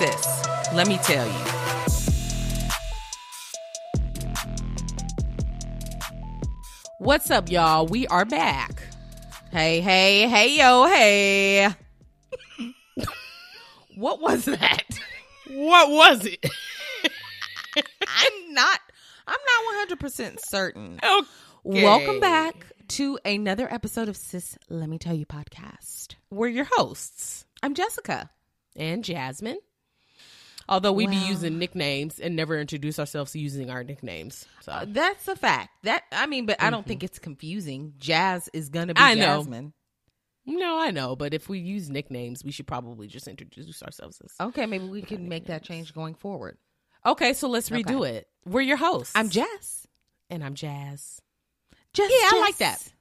sis, let me tell you. What's up, y'all? We are back. Hey, hey, hey, yo, hey. what was that? What was it? I'm not I'm not 100% certain. Okay. Welcome back to another episode of Sis Let Me Tell You podcast. We're your hosts I'm Jessica. and Jasmine. Although we be using nicknames and never introduce ourselves using our nicknames. So Uh, that's a fact. That I mean, but I don't think it's confusing. Jazz is gonna be I know. Jasmine. no, I know, but if we use nicknames, we should probably just introduce ourselves as. Okay, maybe we can make that change going forward. Okay, so let's Okay. redo it. We're your hosts. I'm Jess. and I'm Jazz. Jess. Yeah, I like that.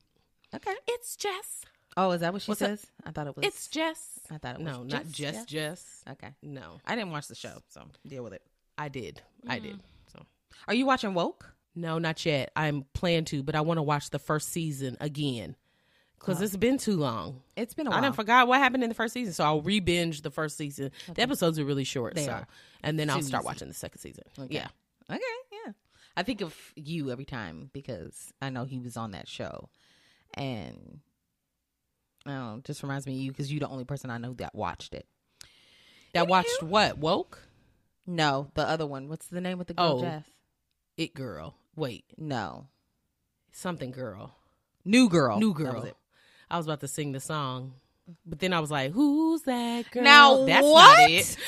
Okay. It's Jess. Oh, is that what she What's says? I thought it was. It's Jess. I thought it was No, not just Jess. Jess. Okay. No, I didn't watch the show, so deal with it. I did. I did. Mm. So Are you watching Woke? no, not yet. I'm plan to, but I want to watch the first season again because oh. it's been too long. It's been a I while. I done forgot what happened in the first season, so I'll re-binge the first season. The episodes are really short, They so are. and then I'll start easy. watching the second season. Okay. Yeah, Okay, yeah. I think of you every time because I know he was on that show, and Know, just reminds me of you because you're the only person I know that watched it. that watched what woke No, the other one. What's the name of the girl? Oh. Jess? it girl. Wait, No, something girl, New Girl. new girl. was. I was about to sing the song, but then I was like, "Who's that girl?" Now, that's what? not it.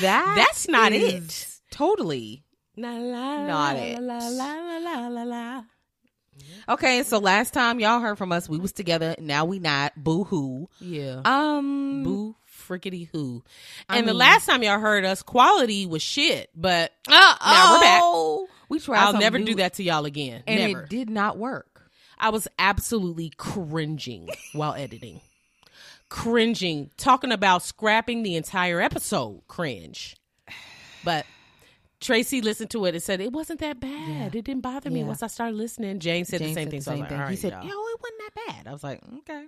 That That's not it. Totally. La, la, Not la, it. La la la la la la. Okay, so last time y'all heard from us, we was together. Now we not. Boo hoo. Yeah. Um. Boo frickety hoo. I And the mean- last time y'all heard us, quality was shit. But Uh, Now we're back. oh, We tried. I'll something never new, do that to y'all again. and never. it did not work. I was absolutely cringing while editing. Cringing, talking about scrapping the entire episode. Cringe. But Tracy listened to it and said it wasn't that bad. It didn't bother me Yeah. once I started listening. Jane said James the same said thing. the so same like, thing. Right, he said, y'all. "Yo, it wasn't that bad." I was like, "Okay,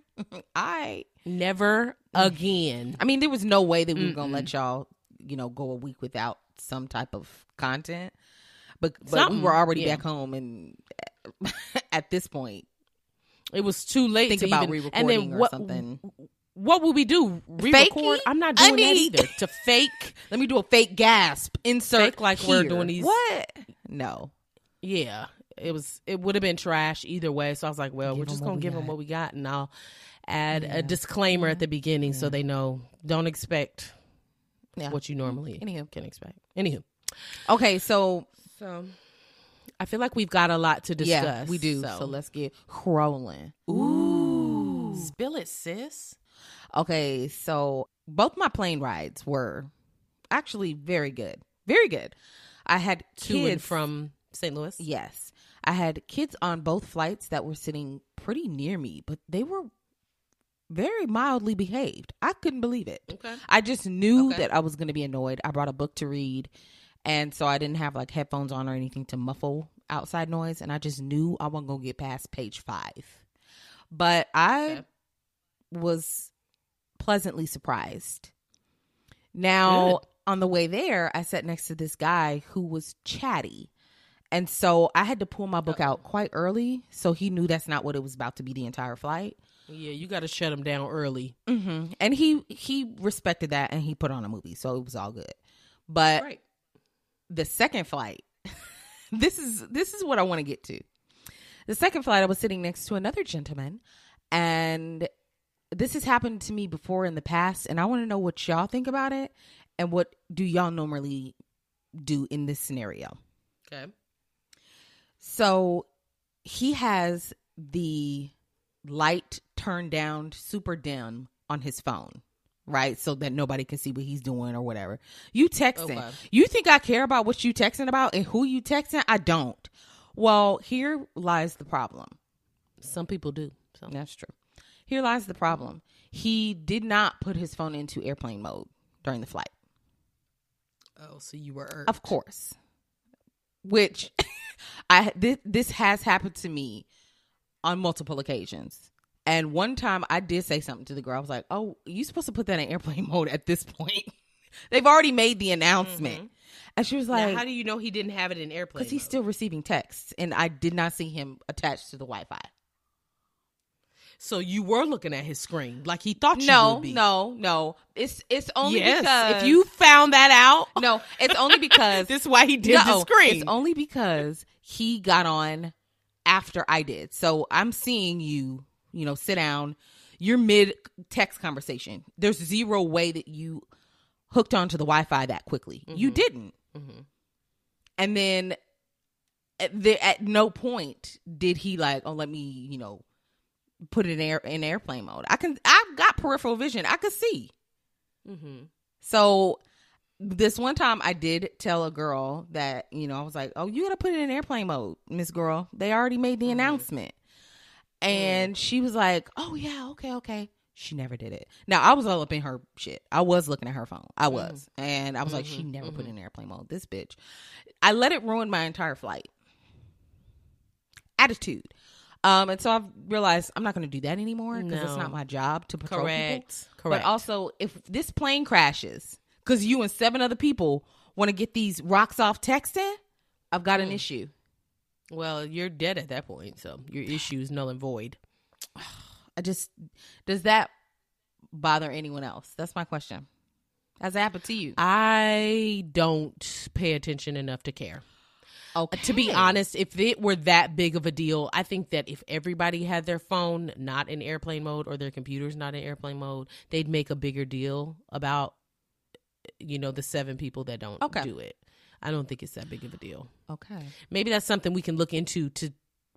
I." never mm. again. I mean, there was no way that we were gonna let y'all, you know, go a week without some type of content. But but we were already yeah. back home, and at this point, It was too late think to about even, re-recording and then or what, something. What will we do? Re-record? Fakey? I'm not I doing mean- that either. To fake, Let me do a fake gasp. Insert Fake like we're doing these- What? No. yeah, it was. It would have been trash either way. So I was like, well, Give we're just gonna give them what we got, and I'll add Yeah. a disclaimer at the beginning so they know don't expect Yeah. what you normally Anywho. can expect. Anywho, Okay, so so I feel like we've got a lot to discuss. yeah, we do. So, let's get rolling. ooh, spill it, sis. Okay, so both my plane rides were actually very good. Very good. I had To kids and from St. Louis. Yes. I had kids on both flights that were sitting pretty near me, but they were very mildly behaved. I couldn't believe it. Okay. I just knew Okay. that I was going to be annoyed. I brought a book to read, and so I didn't have like headphones on or anything to muffle outside noise, and I just knew I wasn't going to get past page five. But I Okay. Was pleasantly surprised. Now, Good. on the way there, I sat next to this guy who was chatty. And so I had to pull my book out quite early, so he knew that's not what it was about to be the entire flight. Yeah, you got to shut him down early. Mm-hmm. And he he respected that, and he put on a movie, so it was all good. But Right. the second flight, this is this is what I want to get to. The second flight, I was sitting next to another gentleman, and this has happened to me before in the past, and I want to know what y'all think about it, and what do y'all normally do in this scenario. Okay. So he has the light turned down super dim on his phone, right? So that nobody can see what he's doing or whatever. You texting. Okay. You think I care about what you texting about and who you texting? I don't. Well, here lies the problem. Some people do. So. That's true. Here lies the problem. He did not put his phone into airplane mode during the flight. Oh, so you were irked. Of course. Which I this, this has happened to me on multiple occasions. And one time I did say something to the girl. I was like, "Oh, you supposed to put that in airplane mode at this point. They've already made the announcement." Mm-hmm. And she was Now, like, how do you know he didn't have it in airplane? "Because he's still receiving texts, and I did not see him attached to the Wi-Fi." So you were looking at his screen like he thought you No, would be. no, no. It's it's only yes. because if you found that out, no, it's only because this is why he did the screen. It's only because he got on after I did. So I'm seeing you, you know, sit down. You're mid text conversation. There's zero way that you hooked onto the Wi-Fi that quickly. You didn't. Mhm. And then at, the, at no point did he like, oh, let me, you know, put it in air in airplane mode. I can. I've got peripheral vision. I could see. mm-hmm. So this one time I did tell a girl that, you know, I was like, Oh, you gotta put it in airplane mode, Miss Girl. They already made the mm-hmm. announcement. And she was like, Oh yeah, okay, okay. She never did it. Now I was all up in her shit. I was looking at her phone. I mm-hmm. was. And I was like, she mm-hmm. never put it in airplane mode. This bitch. I let it ruin my entire flight. Attitude. Um, and so I've realized I'm not going to do that anymore because it's not my job to patrol people. Correct. Correct. But also, if this plane crashes because you and seven other people want to get these rocks off texting, I've got Hmm. an issue. well, you're dead at that point, so your issue is null and void. I just does that bother anyone else? That's my question. Has that happened to you? I don't pay attention enough to care. Okay. To be honest, if it were that big of a deal, I think that if everybody had their phone not in airplane mode or their computers not in airplane mode, they'd make a bigger deal about you know the seven people that don't Okay. do it. I don't think it's that big of a deal. Okay. Maybe that's something we can look into to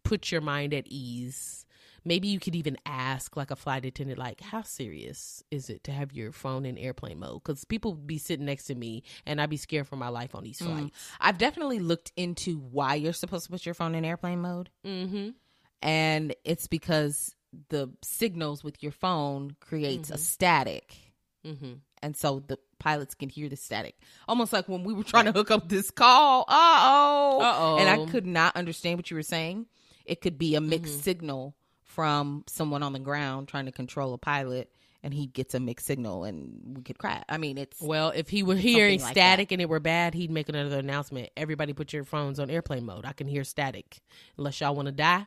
put your mind at ease. Maybe you could even ask like a flight attendant like how serious is it to have your phone in airplane mode cuz people be sitting next to me and I'd be scared for my life on these flights. I've definitely looked into why you're supposed to put your phone in airplane mode, Mhm. and it's because the signals with your phone creates a static. Mhm. and so the pilots can hear the static. Almost like when we were trying to hook up this call. Uh oh. Uh-oh. And I could not understand what you were saying. It could be a mixed signal from someone on the ground trying to control a pilot, and he gets a mixed signal, and we could crash. I mean, it's Well, if he were hearing like static and it were bad, he'd make another announcement. Everybody put your phones on airplane mode. I can hear static. Unless y'all want to die.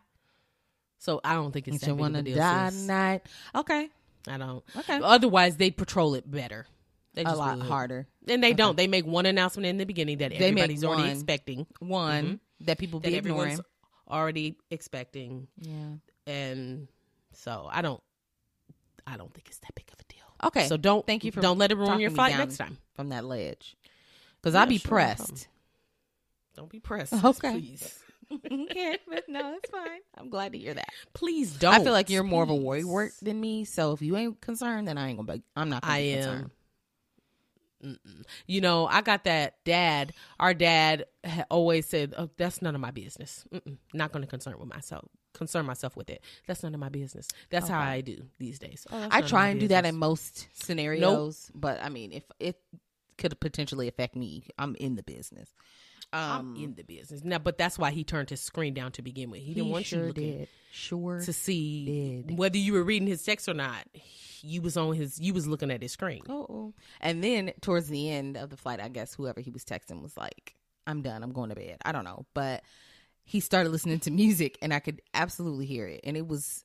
So I don't think it's that you want to die sis. tonight. Okay, I don't. Okay. Otherwise, they patrol it better. They a lot would. harder. And they don't. They make one announcement in the beginning that everybody's already expecting. One mm-hmm. that people That be ignoring. already expecting. Yeah. And so I don't I don't think it's that big of a deal. Okay. So don't Thank you for don't let it ruin your flight next time. from that ledge, because I'd be sure, pressed. Don't be pressed. Okay. Please. okay, but no, it's fine. I'm glad to hear that. Please don't. I feel like you're more of a worry work than me. So if you ain't concerned, then I ain't gonna be. I'm not. Gonna I be am. Concerned. Mm-mm. You know, I got that dad. Our dad ha- always said, oh, "That's none of my business. Mm-mm. Not going to concern with myself. Concern myself with it. That's none of my business. That's how I do these days. Oh, I try my and do that in most scenarios, but I mean, if it could potentially affect me, I'm in the business. Um, I'm in the business now, but that's why he turned his screen down to begin with. He didn't want sure you looking did. Sure. to see did. whether you were reading his text or not. You was on his. You was looking at his screen. Oh. And then towards the end of the flight, I guess whoever he was texting was like, I'm done. I'm going to bed. I don't know. But he started listening to music and I could absolutely hear it. And it was,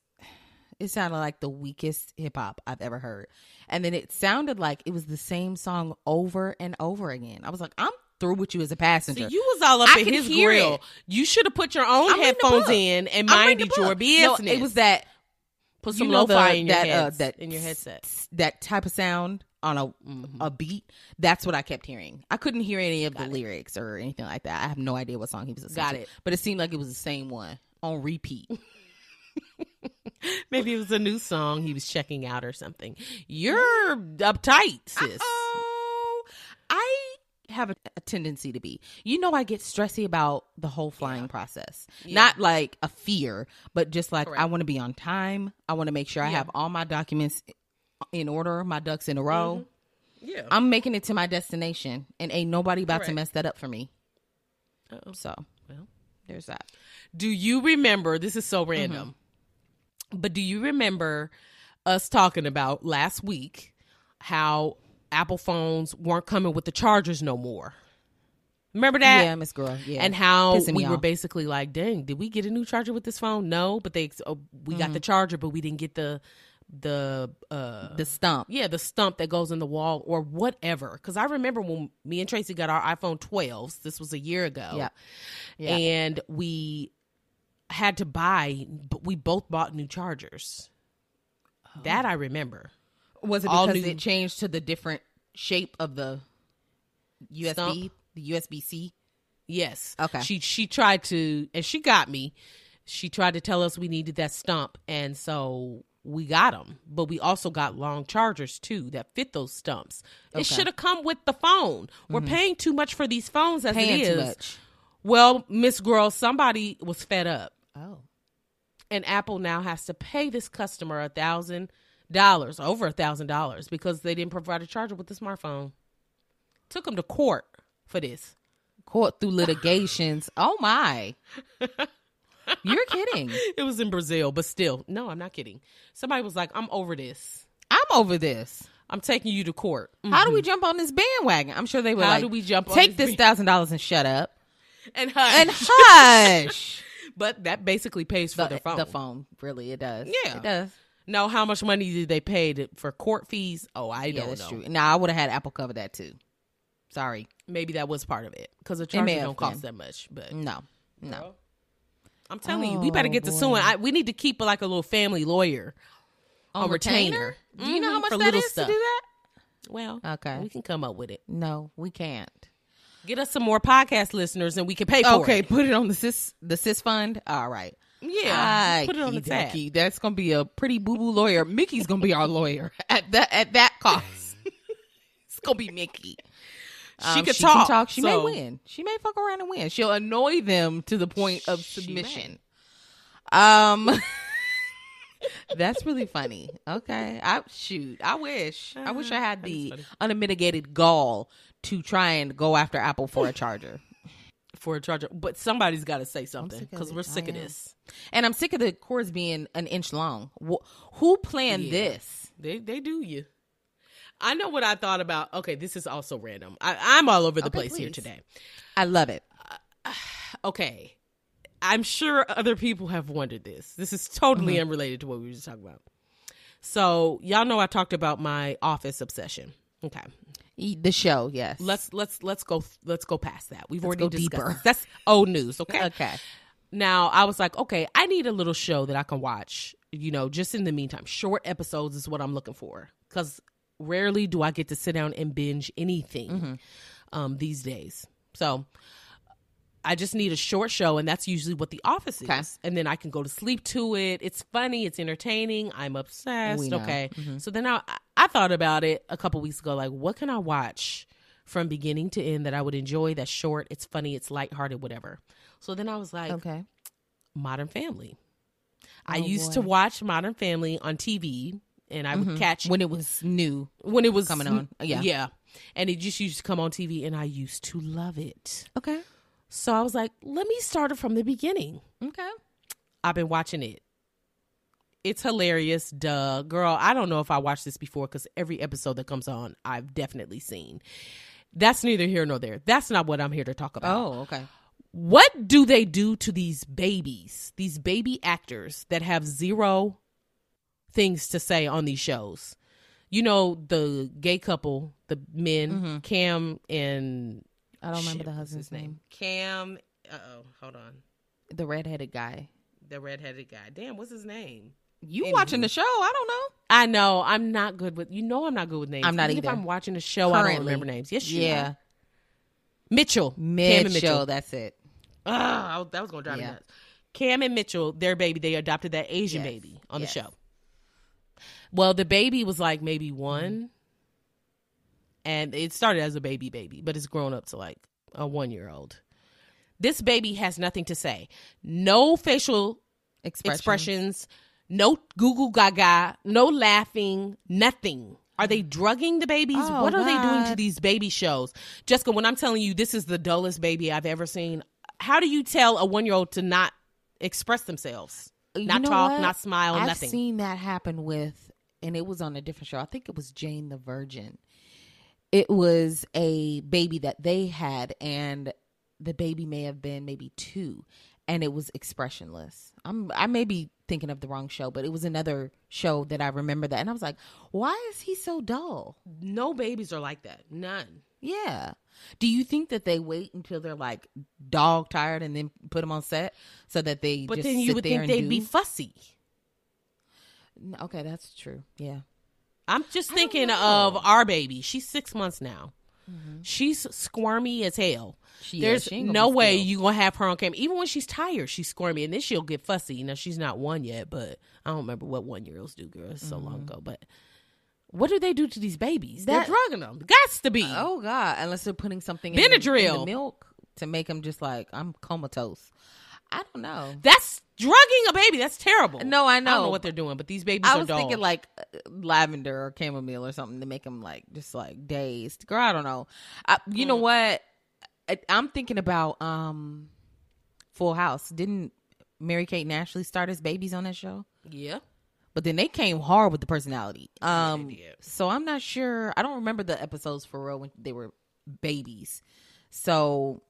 it sounded like the weakest hip hop I've ever heard. And then it sounded like it was the same song over and over again. I was like, I'm through with you as a passenger. you was all up I in his grill. it. You should have put your own I'm headphones in and minded your business. No, it was that put you some know lo-fi the- in your that, uh, that in your headset. that type of sound on a mm-hmm. a beat. That's what I kept hearing. I couldn't hear any of the lyrics or anything like that. I have no idea what song he was listening Got to. it. But it seemed like it was the same one on repeat. Maybe it was a new song he was checking out or something. You're uptight, sis. oh, I have a, a tendency to be. You know, I get stressy about the whole flying process. Not like a fear, but just like I want to be on time. I want to make sure I have all my documents in order, my ducks in a row. Yeah. I'm making it to my destination, and ain't nobody about to mess that up for me. Uh-oh. So Well, there's that. do you remember? This is so random. But do you remember us talking about last week how Apple phones weren't coming with the chargers no more? Remember that? yeah, Miss Girl. Yeah, And how Pissing we were off. basically like, "Dang, did we get a new charger with this phone? No, but they oh, we got Mm-hmm. the charger, but we didn't get the the uh the stump. yeah the stump that goes in the wall or whatever." Because I remember when me and Tracy got our iPhone 12s. This was a year ago. Yeah. Yeah. and we had to buy, but we both bought new chargers. That I remember. Was it all because new- it changed to the different shape of the USB, Stump? the USB C? Yes. Okay. She she tried to and she got me. She tried to tell us we needed that stump and so we got them. But we also got long chargers too that fit those stumps. It should have come with the phone. We're mm-hmm. paying too much for these phones as Paying it is. too much. Well, Miss Girl, somebody was fed up. Oh, and Apple now has to pay this customer a thousand dollars, over a thousand dollars, because they didn't provide a charger with the smartphone. Took them to court for this. Court through litigations. oh my, you're kidding. It was in Brazil, but still, no, I'm not kidding. Somebody was like, "I'm over this. I'm over this. I'm taking you to court." How do we mm-hmm. jump on this bandwagon? I'm sure they were How like, do we jump on Take this thousand dollars and shut up And hush. and hush. but that basically pays for the, phone. the phone, really, it does. Yeah. it does. No, how much money did they pay to, for court fees? Oh, I Yeah, don't that's know. true. Now I would have had Apple cover that too. Sorry, Maybe that was part of it because the may charger don't cost that much. But no, no. I'm telling you, we better Oh, get to boy. suing. I, we need to keep like a little family lawyer On a retainer. Do you know how Mhm, much that stuff. to do that? Well, Okay. we can come up with it. No, we can't. Get us some more podcast listeners, and we can pay for Okay, it. Okay, put it on the sis the sis fund. All right. Yeah, put it on the tab. That's gonna be a pretty boo boo lawyer. Mickey's gonna be our lawyer at that at that cost. it's gonna be Mickey. She Um, could Can talk, talk. She so- may win. She may fuck around and win. She'll annoy them to the point of submission. Um, that's really funny. Okay, I shoot. I wish. I wish I had the unmitigated gall to try and go after Apple for a charger. for a charger. But somebody's got to say something because we're sick of this. And I'm sick of the cords being an inch long. Wh- who planned Yeah. this? They they do you. I know what I thought about. Okay, this is also random. I, I'm all over the Okay, place here today. I love it. Okay, I'm sure other people have wondered this. This is totally Mm-hmm. unrelated to what we were just talking about. So y'all know I talked about my office obsession. Okay, The show, yes. let's let's let's go let's go past that. We've Let's already discussed deeper. That's old news. Okay. okay. Now I was like, okay, I need a little show that I can watch. You know, just in the meantime, short episodes is what I'm looking for because rarely do I get to sit down and binge anything Mm-hmm. um, these days. So I just need a short show, and that's usually what The Office is. Okay. And then I can go to sleep to it. It's funny, it's entertaining. I'm obsessed. Okay, Mm-hmm. so then I I thought about it a couple weeks ago. Like, what can I watch? From beginning to end, that I would enjoy. That's short. It's funny. It's lighthearted. Whatever. So then I was like, Okay. Modern Family. I Oh, used boy. to watch Modern Family on TV, and I would mm-hmm. catch When it was new. when it was coming on. Yeah. yeah, and it just used to come on TV, and I used to love it. Okay. So I was like, let me start it from the beginning. Okay. I've been watching it. It's hilarious, duh, girl. I don't know if I watched this before because every episode that comes on, I've definitely seen. That's neither here nor there. That's not what I'm here to talk about. Oh, okay. what do they do to these babies these baby actors that have zero things to say on these shows you know the gay couple the men cam and I don't remember shit, the husband's name. cam uh-oh hold on The redheaded guy. the redheaded guy damn what's his name You Anywho. watching the show? I don't know. i know i'm not good with you know i'm not good with names I'm not Even either. if i'm watching a show i don't remember names yes you Yeah. are. mitchell cam and Mitchell, mitchell that's it. Ah, I that was gonna drive me nuts. Cam and Mitchell, their baby, they adopted that Asian Yes. baby on Yes. the show. Well, the baby was like maybe mm-hmm. one, and it started as a baby baby, but it's grown up to like a one year old. This baby has nothing to say, no facial Expressions. expressions, no Google Gaga, no laughing, nothing. Are they drugging the babies? Oh, what are they doing to these baby shows? Jessica, when I'm telling you this is the dullest baby I've ever seen, how do you tell a one year old to not express themselves? Uh, you not talk, what? not smile, nothing. I've seen that happen with, and it was on a different show. I think it was Jane the Virgin. It was a baby that they had, and the baby may have been maybe two, and it was expressionless. I'm I may be thinking of the wrong show, but it was another show that I remember that, and I was like, why is he so dull? no babies are like that. None. Yeah. Do you think that they wait until they're like dog tired and then put them on set so that they? But just then you sit would there think they'd do? be fussy. N- Okay, that's true. Yeah. I'm just thinking of our baby. She's six months now. She's squirmy as hell. She- There's she no way still. you gonna have her on camera. Even when she's tired, she's squirmy, and then she'll get fussy. Now she's not one yet, but I don't remember what one year olds do, girl. It's so long ago. But what do they do to these babies? Mm-hmm. That- They're drugging them. Gots to be. Oh God! Unless they're putting something in the, in the milk to make them just like I'm comatose. I don't know. That's drugging a baby. That's terrible. No, I know. I don't know. what they're doing, but these babies I are was dogs. thinking like lavender or chamomile or something to make them like just like dazed. Girl, I don't know. I, you know what? I, I'm thinking about um, Full House. Didn't Mary Kate and Ashley start as babies on that show? yeah. But then they came hard with the personality. Um, did. so I'm not sure. I don't remember the episodes for real when they were babies. So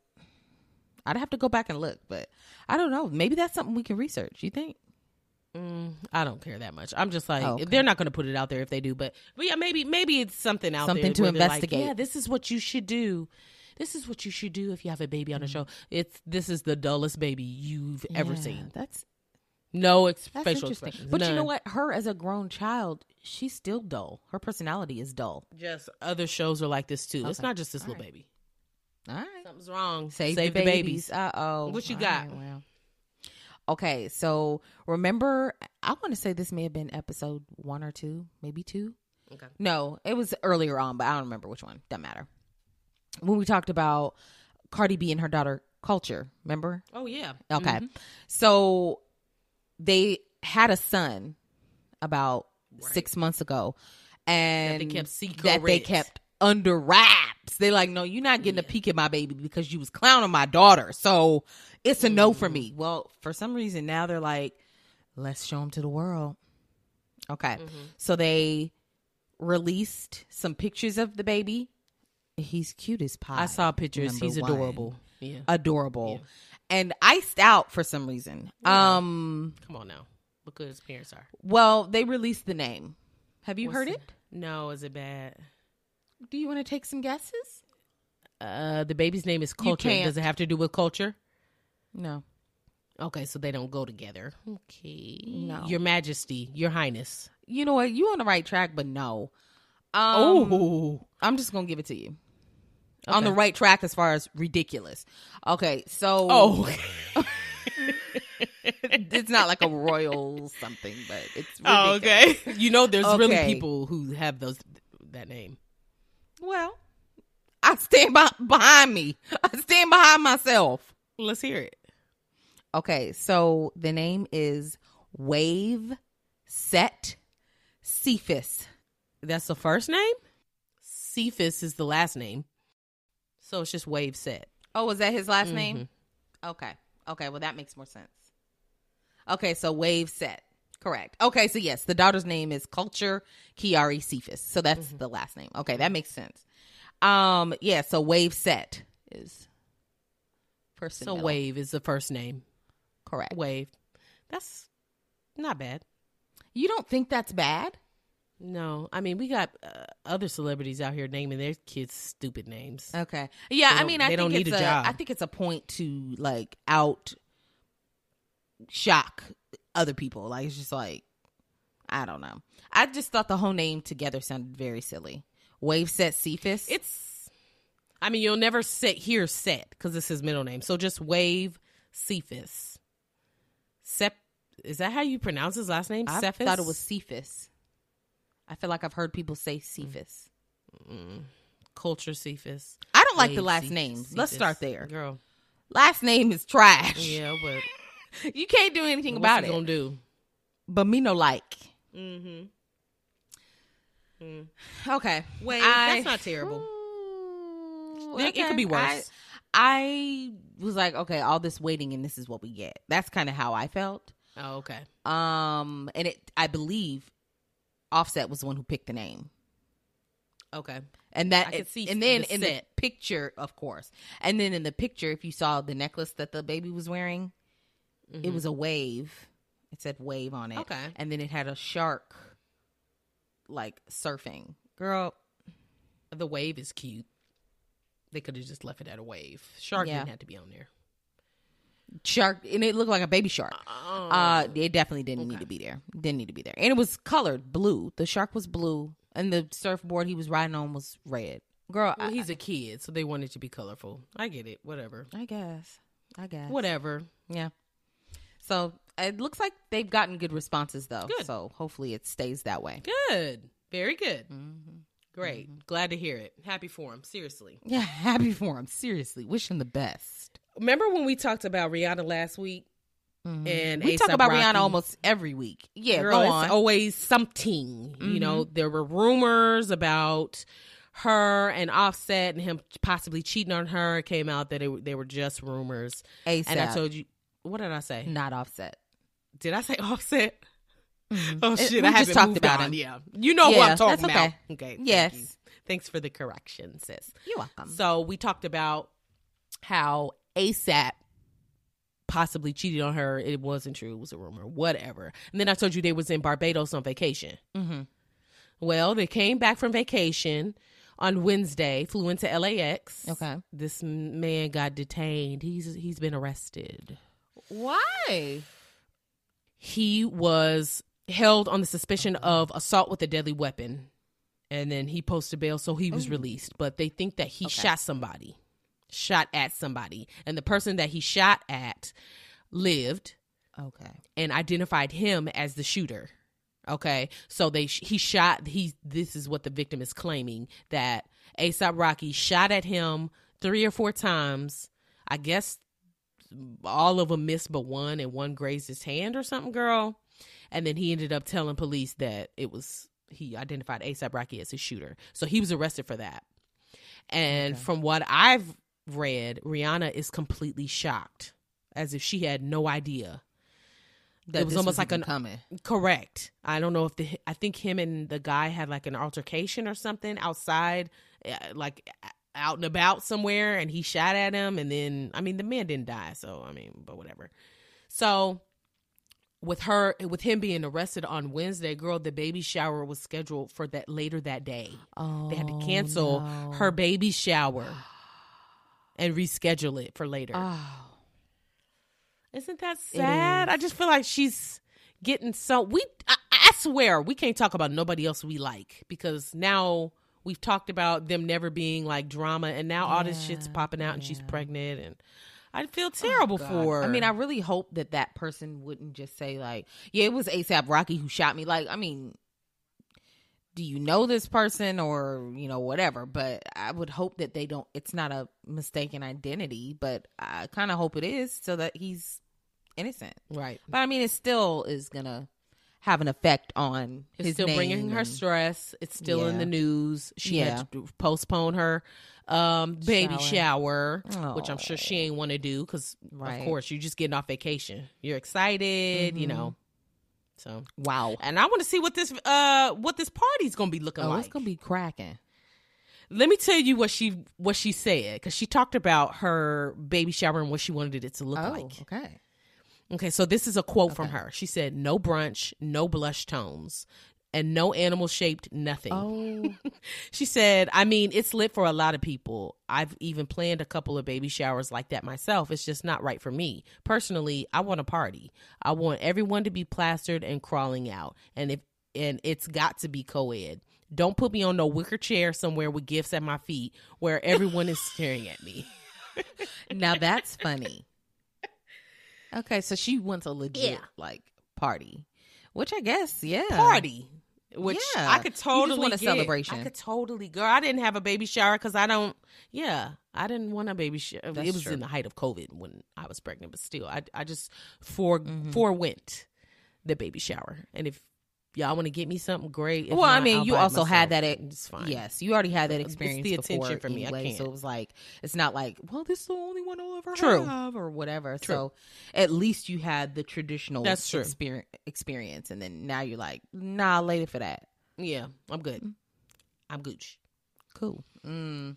I'd have to go back and look. But I don't know. Maybe that's something we can research. You think? Mm, I don't care that much. I'm just like Oh, okay. they're not going to put it out there if they do, but but yeah, maybe maybe it's something out Something there to they're like, investigate. yeah, this is what you should do. This is what you should do if you have a baby on a show. It's this is the dullest baby you've ever Yeah, seen. That's No ex- That's facial expressions. But you know what? Her as a grown child, she's still dull. Her personality is dull. Just other shows are like this too. It's not just this All little right. baby. All right. Something's wrong. Save, Save, the, the babies. babies. Uh oh. What you got? well. Okay, so remember, I want to say this may have been episode one or two, maybe two. Okay. No, it was earlier on, but I don't remember which one. Doesn't matter. When we talked about Cardi B and her daughter Kulture, remember? Oh yeah. Okay. Mhm. So they had a son about six months ago, and they kept secret. that they kept under wraps. They like, no, you're not getting a peek at my baby because you was clowning my daughter. So it's a no for me. Well, for some reason now they're like, let's show him to the world. Okay, so they released some pictures of the baby. He's cute as pie. I saw pictures. He's one. adorable. Yeah. adorable, and iced out for some reason. Um, Come on now. Look his parents are. well, they released the name. Have you What's heard it? No, is it bad? Do you want to take some guesses? Uh, the baby's name is culture. Does it have to do with culture? No. Okay, so they don't go together. Okay. No. Your Majesty, Your Highness. You know what? You on the right track, but no. Um, oh. I'm just gonna give it to you. On the right track as far as ridiculous. Okay, so Oh. it's not like a royal something, but it's ridiculous. Oh, okay. You know, there's really people who have those that name. Well, I stand by, behind me. I stand behind myself. Let's hear it. Okay, so the name is Wave Set Cephas. That's the first name. Cephas is the last name. So it's just Wave Set. Oh, was that his last Mhm. name? Okay. Okay, well that makes more sense. Okay, so Wave Set. Correct. Okay, so yes, the daughter's name is Kulture Kiari Cephas. So that's the last name. Okay, that makes sense. Um, yeah, so Wave Set is person. So Wave is the first name. Correct. Wave. That's not bad. You don't think that's bad? No, I mean we got uh, other celebrities out here naming their kids stupid names. Okay. Yeah, I mean, I think it's a a. I think it's a point to like out shock other people. Like it's just like I don't know. I just thought the whole name together sounded very silly. Wave set Cephas. It's, I mean, you'll never sit hear set because it's his middle name. So just Wave Cephas. Sep, is that how you pronounce his last name? I Cephas? thought it was Cephas. I feel like I've heard people say Cephas. Kulture Cephas. I don't like the last Cephas- names. Let's start there. girl. Last name is trash. Yeah, but You can't do anything what about you it. gonna do? But me no like. Mm-hmm. Okay. Wait, I- that's not terrible. Ooh, It- it could be worse. I, was like, okay, all this waiting and this is what we get. That's kind of how I felt. Oh, okay. Um, and it, I believe, Offset was the one who picked the name. Okay. And that, I see and then the in set. the picture, of course, and then in the picture, if you saw the necklace that the baby was wearing, it was a wave. It said wave on it. Mm-hmm. Okay. and then it had a shark, like surfing. Girl, The wave is cute. They could have just left it at a wave. Shark Yeah. didn't have to be on there. shark, and it looked like a baby shark. Oh. Uh, it definitely didn't need to be there. Didn't need to be there, and it was colored blue. The shark was blue, and the surfboard he was riding on was red. Girl, well, I, he's a kid, so they wanted to be colorful. I get it. Whatever. I guess, I guess, Whatever. Yeah. So it looks like they've gotten good responses though. Good. So hopefully it stays that way. Good. Very good. Mm-hmm. Great. Mm-hmm. Glad to hear it. Happy for him. Seriously. Yeah, happy for him. Seriously, wish him the best. Remember when we talked about Rihanna last week? Mm-hmm. And we talk about Rocky? Rihanna almost every week. Yeah, Girl, go it's on. always something. You know, mm-hmm. there were rumors about her and Offset and him possibly cheating on her. It came out that it, they were just rumors. ASAP, And I told you, what did I say? not offset. Did I say Offset? Oh shit! we I just haven't talked about on. him. Yeah, you know Yeah, what I'm talking that's about. okay. Okay. thank Yes. you. Thanks for the correction, sis. You're welcome. So we talked about how ASAP possibly cheated on her. It wasn't true. It was a rumor. Whatever. And then I told you they was in Barbados on vacation. Mm-hmm. Well, they came back from vacation on Wednesday, flew into LAX. Okay. This man got detained. He's he's been arrested. Why? He was held on the suspicion of assault with a deadly weapon. And then he posted bail, so he was oh. released. But they think that he shot somebody, shot at somebody. And the person that he shot at lived Okay. and identified him as the shooter. Okay, so they he shot. He this is what the victim is claiming that ASAP Rocky shot at him three or four times. I guess all of them missed, but one and one grazed his hand or something, girl. And then he ended up telling police that it was he identified ASAP Rocky as his shooter. So he was arrested for that. And from what I've read, Rihanna is completely shocked, as if she had no idea. That It was almost like even an- coming. Correct. I don't know if the I think him and the guy had like an altercation or something outside, uh, like out and about somewhere, and he shot at him, and then I mean the man didn't die, so I mean, but whatever. So with her, with him being arrested on Wednesday, girl, the baby shower was scheduled for that later that day. Oh, They had to oh, cancel no. her baby shower and reschedule it for later. Oh, Isn't that sad? is. I just feel like she's getting so we. I, I swear we can't talk about nobody else we like because now we've talked about them never being like drama, and now all this shit's popping out, and she's pregnant, and I feel oh, terrible God. for. her. I mean, I really hope that that person wouldn't just say like, "Yeah, it was ASAP Rocky who shot me." Like, I mean, do you know this person or you know whatever? But I would hope that they don't. It's not a mistaken identity, but I kind of hope it is so that he's innocent. right. But I mean, it still is gonna have an effect on It's still bringing name her stress. It's still in the news. She Yeah. had to postpone her um, baby shower, Shower. which I'm sure she ain't want to do because, Right. of course, you're just getting off vacation. You're excited, you Mhm. know. So Wow. and I want to see what this uh what this party's gonna be looking Oh, like. it's gonna be cracking. Let me tell you what she what she said because she talked about her baby shower and what she wanted it to look Oh, like. okay. Okay, so this is a quote from her. She said, "No brunch, no blush tones, and no animal shaped nothing." Oh, She said, I mean, it's lit for a lot of people. I've even planned a couple of baby showers like that myself. It's just not right for me. Personally, I want a party. I want everyone to be plastered and crawling out. And if and it's got to be co-ed. Don't put me on no wicker chair somewhere with gifts at my feet where everyone is staring at me. now that's funny. Okay, so she wants a legit Yeah. like party, which I guess yeah Party. Which Yeah. I could totally want a celebration. I could totally, girl. I didn't have a baby shower because I don't. Yeah, I didn't want a baby shower. That's It was true. in the height of COVID when I was pregnant, but still, I I just for Mhm. forewent the baby shower. And if y'all want to get me something great. If well, I mean, I'll you also had that. At, It's fine. Yes, you already had that It's experience the attention for me. I anyway, so can't. So it was like it's not like, well, this is the only one I'll ever True. have or whatever. True. So at least you had the traditional That's true. exper- experience, and then now you're like, nah, later for that. Yeah, I'm good. I'm Gooch. Cool. Mm.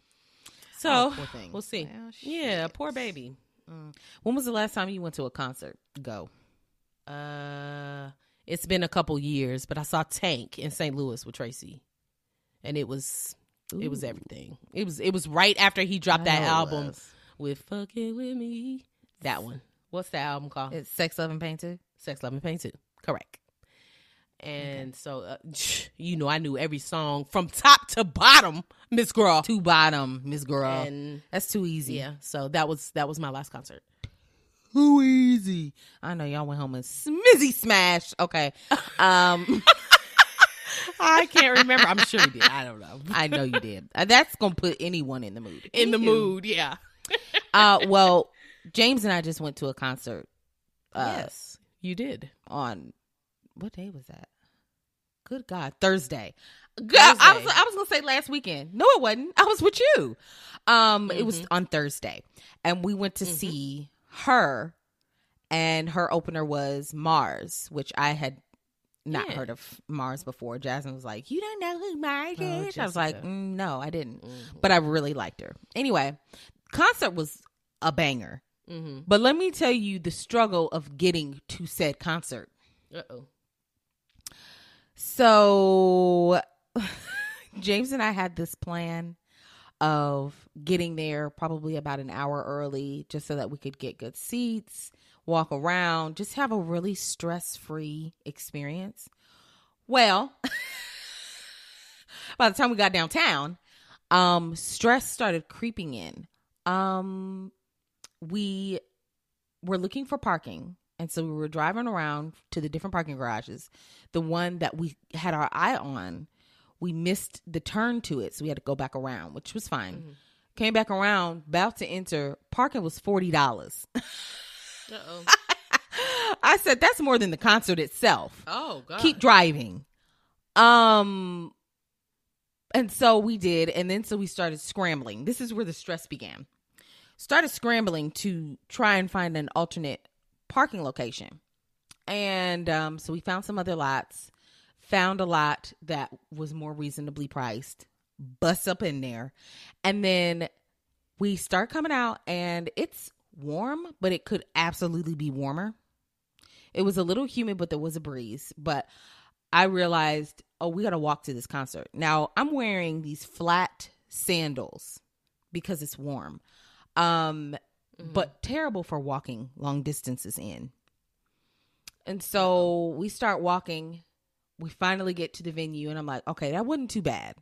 So Oh, we'll see. Yeah, poor baby. When was the last time you went to a concert? Go. Uh, it's been a couple years, but I saw Tank in St. Louis with Tracy, and it was it was everything. It was it was right after he dropped that album with "Fucking with Me." That one. What's that album called? It's Sex, Love, and Pain too. Sex, Love, and Pain too. Correct. And so, uh, you know, I knew every song from top to bottom, Miss Girl. To bottom, Miss Girl. And That's too easy. yeah, so that was that was my last concert. Too easy. I know y'all went home and smizzy smash. Okay. Um, I can't remember. I'm sure we did. I don't know. I know you did. Uh, That's gonna put anyone in the mood. In the mood, yeah. Uh, well, James and I just went to a concert. Uh, yes, you did. on what day was that? Good God, Thursday. God, I was I was gonna say last weekend. No, it wasn't. I was with you. Um, it was on Thursday, and we went to Mhm. see her, and her opener was Mars, which I had not Yeah. heard of Mars before. Jasmine was like, "You don't know who Mars Oh, is?" I was like, mm, "No, I didn't," Mm-hmm. but I really liked her. Anyway, concert was a banger. Mm-hmm. But let me tell you the struggle of getting to said concert. Uh oh. So James and I had this plan of getting there probably about an hour early just so that we could get good seats, walk around, just have a really stress-free experience. Well, by the time we got downtown, um stress started creeping in. Um we were looking for parking and so we were driving around to the different parking garages the one that we had our eye on we missed the turn to it so we had to go back around which was fine. Mhm. came back around about to enter parking was $40 Uh oh. i said that's more than the concert itself. Oh God. keep driving. Um and so we did and then so we started scrambling. This is where the stress began. Started scrambling to try and find an alternate parking location. And um so we found some other lots found a lot that was more reasonably priced bust up in there. And then we start coming out and it's warm but it could absolutely be warmer. It was a little humid but there was a breeze. But i realized oh we gotta walk to this concert. Now i'm wearing these flat sandals because it's warm. Um Mhm. but terrible for walking long distances in. And so we start walking we finally get to the venue and i'm like okay that wasn't too bad.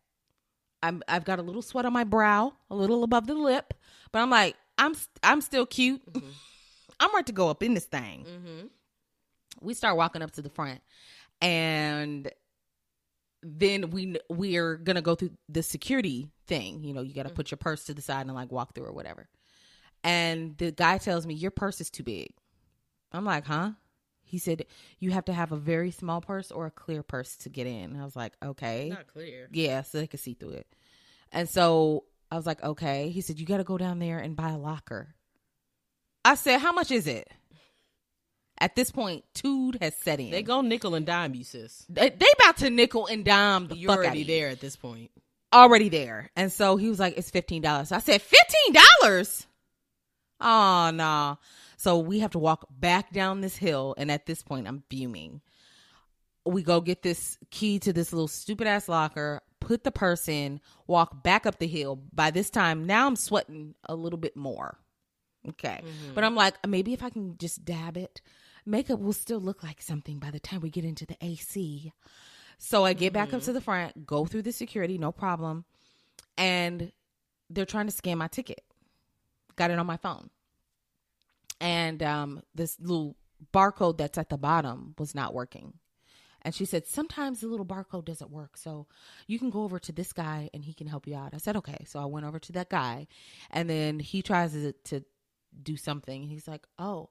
I'm i've got a little sweat on my brow a little above the lip but i'm like i'm i'm still cute. Mhm. i'm ready to go up in this thing. Mm-hmm. we start walking up to the front and then we we're gonna go through the security thing you know you gotta put your purse to the side and like walk through or whatever. And the guy tells me your purse is too big. I'm like huh he said you have to have a very small purse or a clear purse to get in i was like okay Not clear. yeah, so they could see through it. And so I was like, okay. He said, you got to go down there and buy a locker. I said, how much is it? At this point, Tude has set in. They go nickel and dime you, sis. They, they about to nickel and dime the You're fuck already out of you. there at this point. Already there. And so he was like, it's fifteen dollars. I said, fifteen dollars. Oh no. So we have to walk back down this hill, and at this point, I'm fuming. We go get this key to this little stupid ass locker, put the purse in, walk back up the hill. By this time, now I'm sweating a little bit more. Okay. Mm-hmm. But I'm like, maybe if I can just dab it, makeup will still look like something by the time we get into the AC. So I get back up mm-hmm. to the front, go through the security, no problem. And they're trying to scan my ticket. Got it on my phone. And um, this little barcode that's at the bottom was not working. And she said, Sometimes the little barcode doesn't work. So you can go over to this guy and he can help you out. I said, Okay. So I went over to that guy. And then he tries to, to do something. He's like, Oh,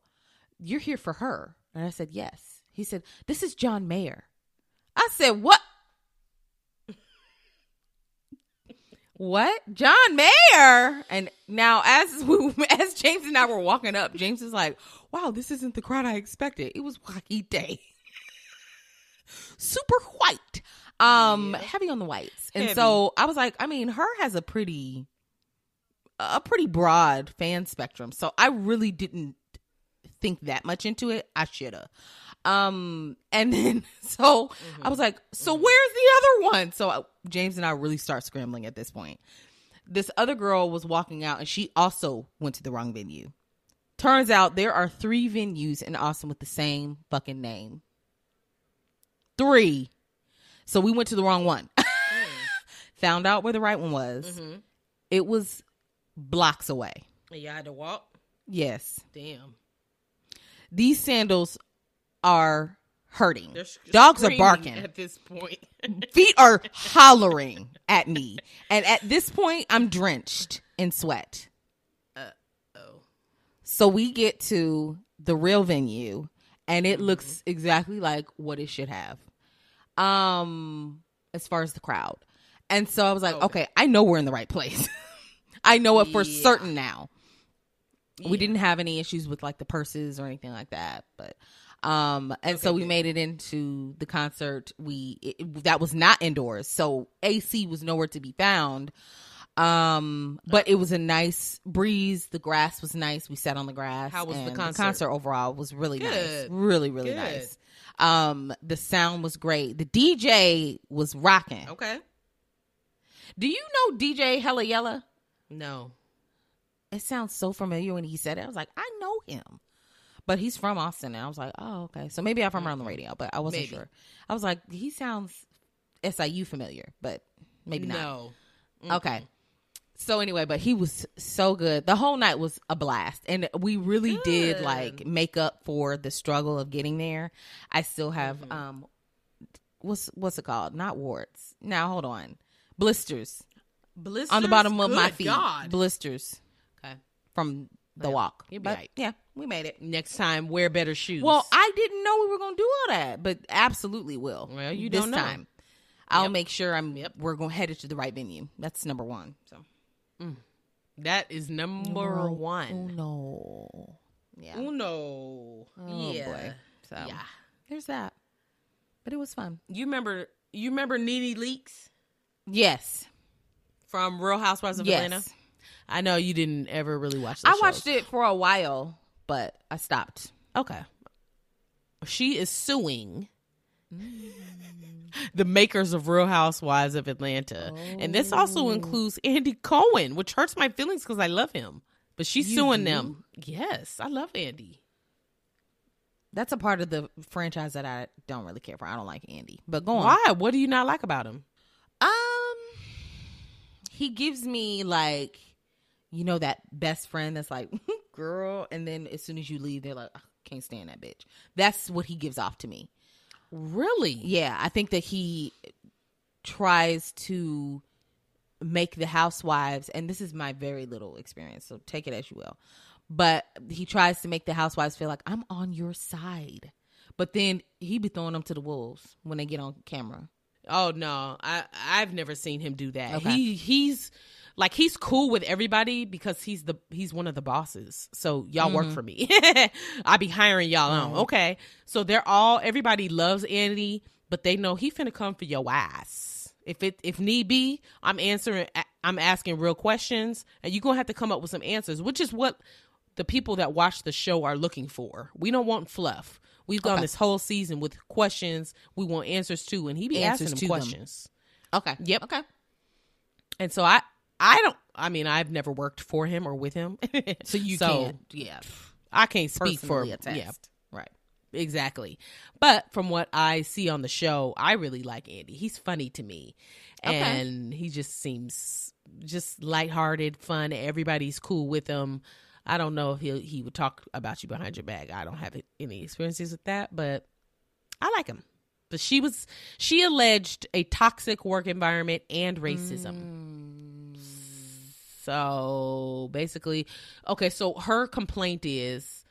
you're here for her. And I said, Yes. He said, This is John Mayer. I said, "What? What? John Mayer?" And now, as we, as James and I were walking up, James is like, "Wow, this isn't the crowd I expected. It was Wacky Day, super white, um, heavy on the whites." And Heavy. so I was like, I mean, H.E.R. has a pretty, a pretty broad fan spectrum. So I really didn't think that much into it. I should have. Um, and then so I mm-hmm. was like, so mm-hmm. where's the other one? So I, James and I really start scrambling at this point. This other girl was walking out, and she also went to the wrong venue. Turns out there are three venues in Austin with the same fucking name. Three. So we went to the wrong one. Mm. Found out where the right one was. Mm-hmm. It was blocks away. You had to walk. Yes. Damn. These sandals are hurting. They're Dogs are barking. at this point. Feet are hollering at me. And at this point, I'm drenched in sweat. oh. So we get to the real venue and it looks exactly like what it should have. Um as far as the crowd. And so I was like, Okay. okay, I know we're in the right place. I know it for Yeah. certain now. Yeah. We didn't have any issues with like the purses or anything like that, but um and so we made it into the concert. We it, that was not indoors. So AC was nowhere to be found. Um but it was a nice breeze. The grass was nice. We sat on the grass. How was the and concert? overall was really nice. Good. Really really Good. nice. Um the sound was great. The DJ was rocking. Okay. Do you know DJ Hella Yella? No. It sounds so familiar when he said it. I was like, I know him. But he's from Austin. And I was like, oh, okay. So maybe I've heard him on the radio, but I wasn't Maybe. sure. I was like, he sounds SIU familiar, but maybe not. No. Okay. So anyway, but he was so good. The whole night was a blast. And we really did like make up for the struggle of getting there. I still have Mm-hmm. um what's what's it called? Not warts. Now hold on. Blisters Blisters? on the bottom of my feet. God. Blisters. From the walk. But right. yeah, we made it. Next time, wear better shoes. Well, I didn't know we were going to do all that, but absolutely will. Well, you this don't know. time. I'll Yep. make sure I'm. Yep. We're going headed to the right venue. That's number one. So mm. that is number one. No. Yeah. Uno. Oh, yeah. boy. So Yeah. there's that. But it was fun. You remember? You remember Nene Leakes Yes. from Real Housewives of yes. Atlanta? I know you didn't ever really watch. I watched it for a while, but I stopped. Okay. She is suing Mm. the makers of Real Housewives of Atlanta. And this Oh. also includes Andy Cohen, which hurts my feelings because I love him. But she's You suing do? them. Yes, I love Andy. That's a part of the franchise that I don't really care for. I don't like Andy. But go on. Why? What do you not like about him? Um, he gives me like, you know, that best friend that's like, girl, and then as soon as you leave, they're like, "I can't stand that bitch. That's what he gives off to me. Really? Yeah, I think that he tries to make the housewives, and this is my very little experience, so take it as you will. But he tries to make the housewives feel like I'm on your side. But then he be throwing them to the wolves when they get on camera. Oh no, I I've never seen him do that. Okay. He he's like he's cool with everybody because he's the he's one of the bosses. So y'all work mm-hmm. for me. I be hiring y'all on. Mm-hmm. Okay. So they're all everybody loves Andy, but they know he finna come for your ass. If it if need be, I'm answering I'm asking real questions and you're gonna have to come up with some answers, which is what the people that watch the show are looking for. We don't want fluff. We've gone Okay. this whole season with questions we want answers to, and he be Answers asking them them. questions. Okay. Yep. Okay. And so I, I don't. I mean, I've never worked for him or with him, So you can't, yeah, I can't speak for attest. Yeah, Right. exactly. But from what I see on the show, I really like Andy. He's funny to me, Okay. and he just seems just lighthearted, fun. Everybody's cool with him. I don't know if he he would talk about you behind your back. I don't have any experiences with that, but I like him. But she was she alleged a toxic work environment and racism. Mm. So basically, okay. So her complaint is,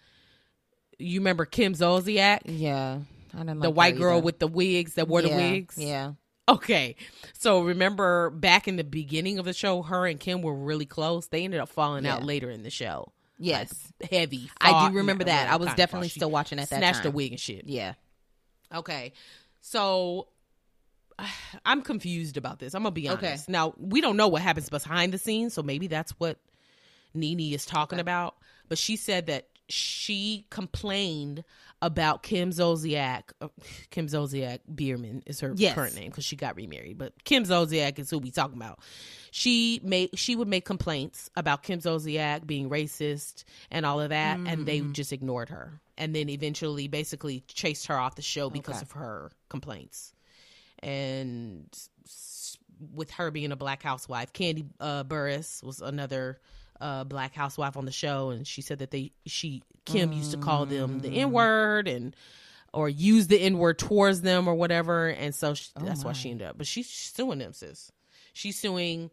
you remember Kim Zolciak? Yeah. I didn't know. the like white girl either. with the wigs that wore the wigs. Yeah. Okay. So remember back in the beginning of the show, her and Kim were really close. They ended up falling out later in the show. Yes. Like, heavy. I do remember yeah, that. I was definitely still watching at that Snatched time. a wig and shit. Yeah. Okay. So I'm confused about this. I'm gonna be honest. Okay. Now we don't know what happens behind the scenes, so maybe that's what Nene is talking Okay. about. But she said that she complained about Kim Zolciak. uh, Kim Zolciak Biermann is her Yes. current name because she got remarried. But Kim Zolciak is who we talking about. She made she would make complaints about Kim Zolciak being racist and all of that, and they Mm-hmm. just ignored her. And then eventually, basically, chased her off the show because Okay. of her complaints. And with her being a black housewife, Kandi uh, Burruss was another uh, black housewife on the show, and she said that they she Kim used to call them Mm. the N word and or use the N word towards them or whatever, and so she, that's why she ended up. But she's suing them, sis. She's suing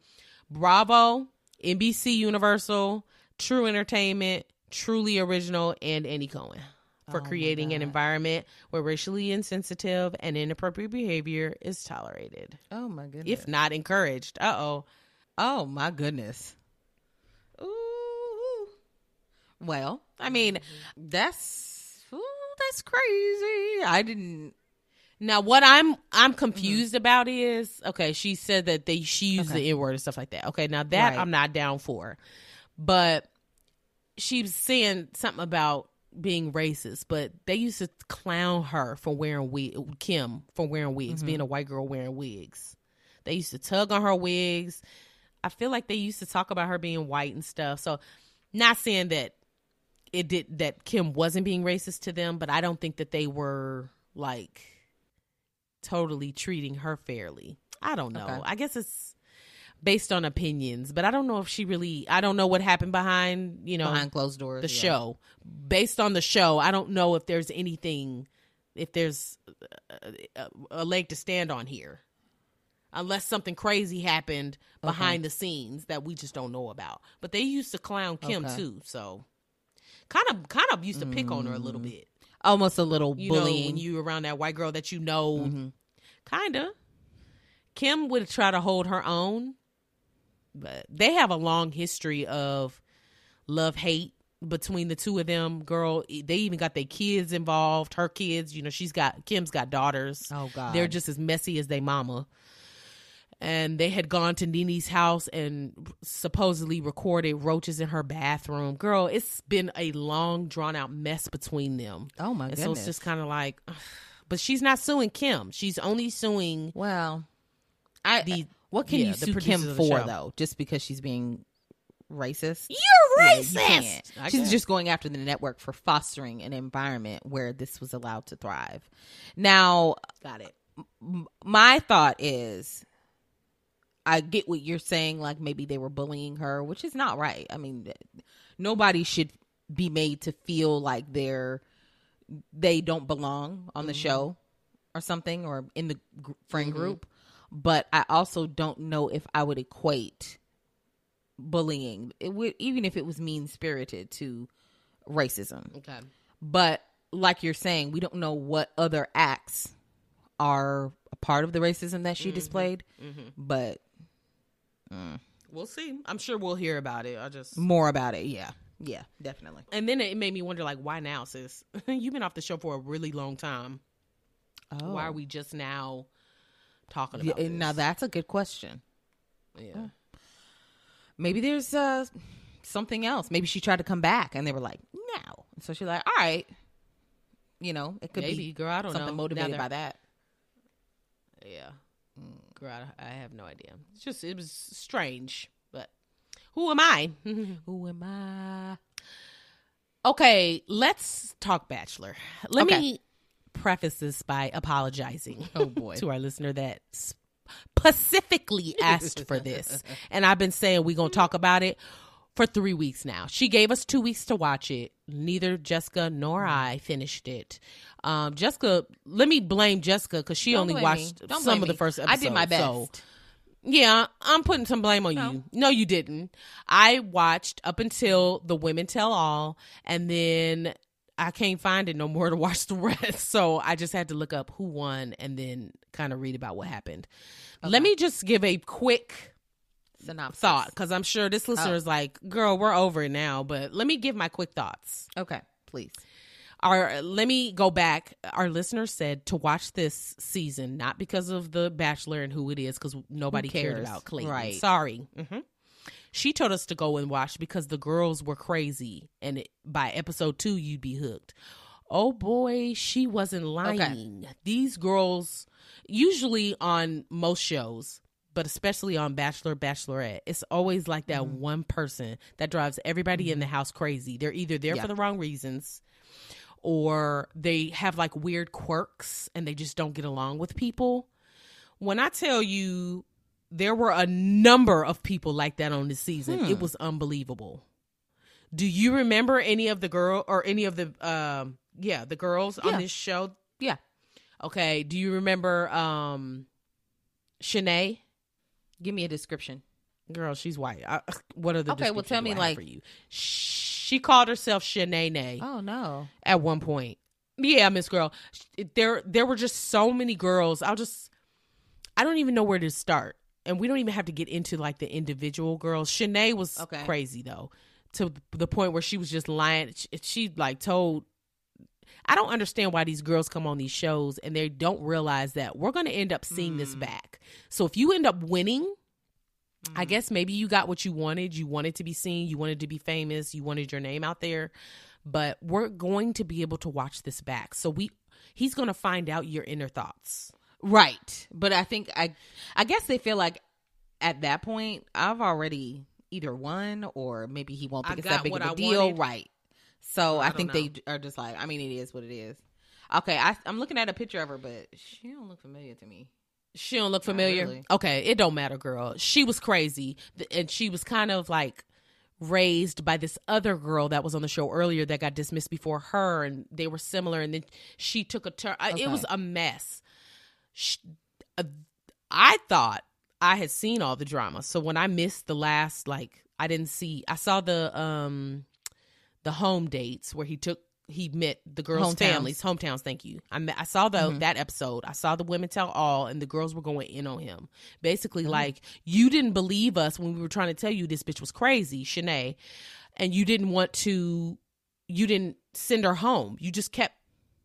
Bravo, NBC Universal, True Entertainment, Truly Original, and Andy Cohen for Oh creating an environment where racially insensitive and inappropriate behavior is tolerated, Oh my goodness. if not encouraged. Uh oh. Oh my goodness. Ooh. Well, I mean, that's ooh, that's crazy. I didn't. Now, what I'm I'm confused about is okay. She said that they she used Okay. the N word and stuff like that. Okay, now that Right. I'm not down for, but she's saying something about being racist. But they used to clown her for wearing wig, Kim for wearing wigs, mm-hmm. being a white girl wearing wigs. They used to tug on her wigs. I feel like they used to talk about her being white and stuff. So, not saying that it did that Kim wasn't being racist to them, but I don't think that they were like totally treating her fairly. I don't know. Okay. I guess it's based on opinions, but I don't know if she really I don't know what happened behind, you know, behind closed doors. the yeah. show. Based on the show, I don't know if there's anything if there's a, a, a leg to stand on here. Unless something crazy happened behind the scenes that we just don't know about. But they used to clown Kim Okay. too, so kind of kind of used to pick on her a little bit Almost a little you bullying. know, when you around that white girl that you know, Mm-hmm. kinda. Kim would try to hold her own, but they have a long history of love hate between the two of them. Girl, they even got their kids involved. Her kids, you know, she's got Kim's got daughters. oh God. They're just as messy as they mama. And they had gone to Nene's house and supposedly recorded roaches in her bathroom. Girl, it's been a long, drawn out mess between them. oh my And goodness. so it's just kind of like, but she's not suing Kim. She's only suing well, I. the. What can yeah, you sue Kim for show. though? Just because she's being racist? You're Yeah, you She's just going after the network for fostering an environment where this was allowed to thrive. Now, got it. m- my thought is I get what you're saying like maybe they were bullying her, which is not right. I mean, nobody should be made to feel like they're they don't belong on the mm-hmm. show or something or in the gr- friend mm-hmm. group. But I also don't know if I would equate bullying it would even if it was mean spirited to racism Okay. but like you're saying we don't know what other acts are a part of the racism that she mm-hmm. displayed mm-hmm. but mm. We'll see. I'm sure we'll hear about it. I just. more about it yeah yeah definitely And then it made me wonder, like, why now, sis? You've been off the show for a really long time. oh Why are we just now talking Yeah, about this? now that's a good question yeah. maybe there's uh something else maybe she tried to come back and they were like no so she's like all right you know it could Maybe, be girl. I don't something know. motivated by that- that Yeah. Girl, I, I have no idea. It's just, it was strange. But who am I? who am i okay, let's talk Bachelor. Let Okay. me preface this by apologizing. Oh, boy. to our listener that specifically asked for this. And I've been saying we're going to talk about it for three weeks now. She gave us two weeks to watch it. Neither Jessica nor I finished it. Um, Jessica, let me blame Jessica because she Don't only watched some of the first episode. i did my best so- yeah, I'm putting some blame on you. No, you didn't. I watched up until the women tell all, and then I can't find it no more to watch the rest. So I just had to look up who won and then kind of read about what happened. Let me just give a quick Synopsis. thought because I'm sure this listener Oh. is like, girl, we're over it now. But let me give my quick thoughts. Okay, please. Our let me go back. Our listener said to watch this season, not because of the Bachelor and who it is, because nobody cared cares? about Clayton. Right. Sorry. hmm She told us to go and watch because the girls were crazy, and it, by episode two, you'd be hooked. Oh boy, she wasn't lying. These girls, usually on most shows, but especially on Bachelor, Bachelorette, it's always like that Mm-hmm. one person that drives everybody in the house crazy. They're either there Yeah. for the wrong reasons or they have like weird quirks and they just don't get along with people. When I tell you there were a number of people like that on this season, Hmm. it was unbelievable. Do you remember any of the girl or any of the um yeah, the girls Yeah. on this show? Yeah. Okay, do you remember um Shanae? Give me a description. Girl, she's white. I, what are the Okay, well, tell me, do I have like- for you? She called herself Shanae Oh no. at one point. Yeah, Miss Girl. There there were just so many girls. I'll just I don't even know where to start. And we don't even have to get into like the individual girls. Shanae was Okay. crazy though. To the point where she was just lying. She, she like told I don't understand why these girls come on these shows and they don't realize that we're going to end up seeing this mm. back. So if you end up winning, I mm. guess maybe you got what you wanted. You wanted to be seen, you wanted to be famous, you wanted your name out there. But we're going to be able to watch this back. So we he's going to find out your inner thoughts. Right. But I think I I guess they feel like at that point I've already either won or maybe he won't I think it's got that big of a I deal. wanted. Right. So I, I think don't they are just like I mean it is what it is. Okay, I I'm looking at a picture of her, but she don't look familiar to me. She don't look familiar. really. Okay, it don't matter, girl. She was crazy, and she was kind of like raised by this other girl that was on the show earlier that got dismissed before her, and they were similar. And then she took a turn. I It was a mess. Sh uh, I thought I had seen all the drama, so when I missed the last, like I didn't see. I saw the um the home dates where he took he met the girls' Hometowns. families, hometowns. Thank you. I met, I saw the that episode. I saw the women tell all, and the girls were going in on him. Basically, like you didn't believe us when we were trying to tell you this bitch was crazy, Shanae, and you didn't want to. You didn't send her home. You just kept.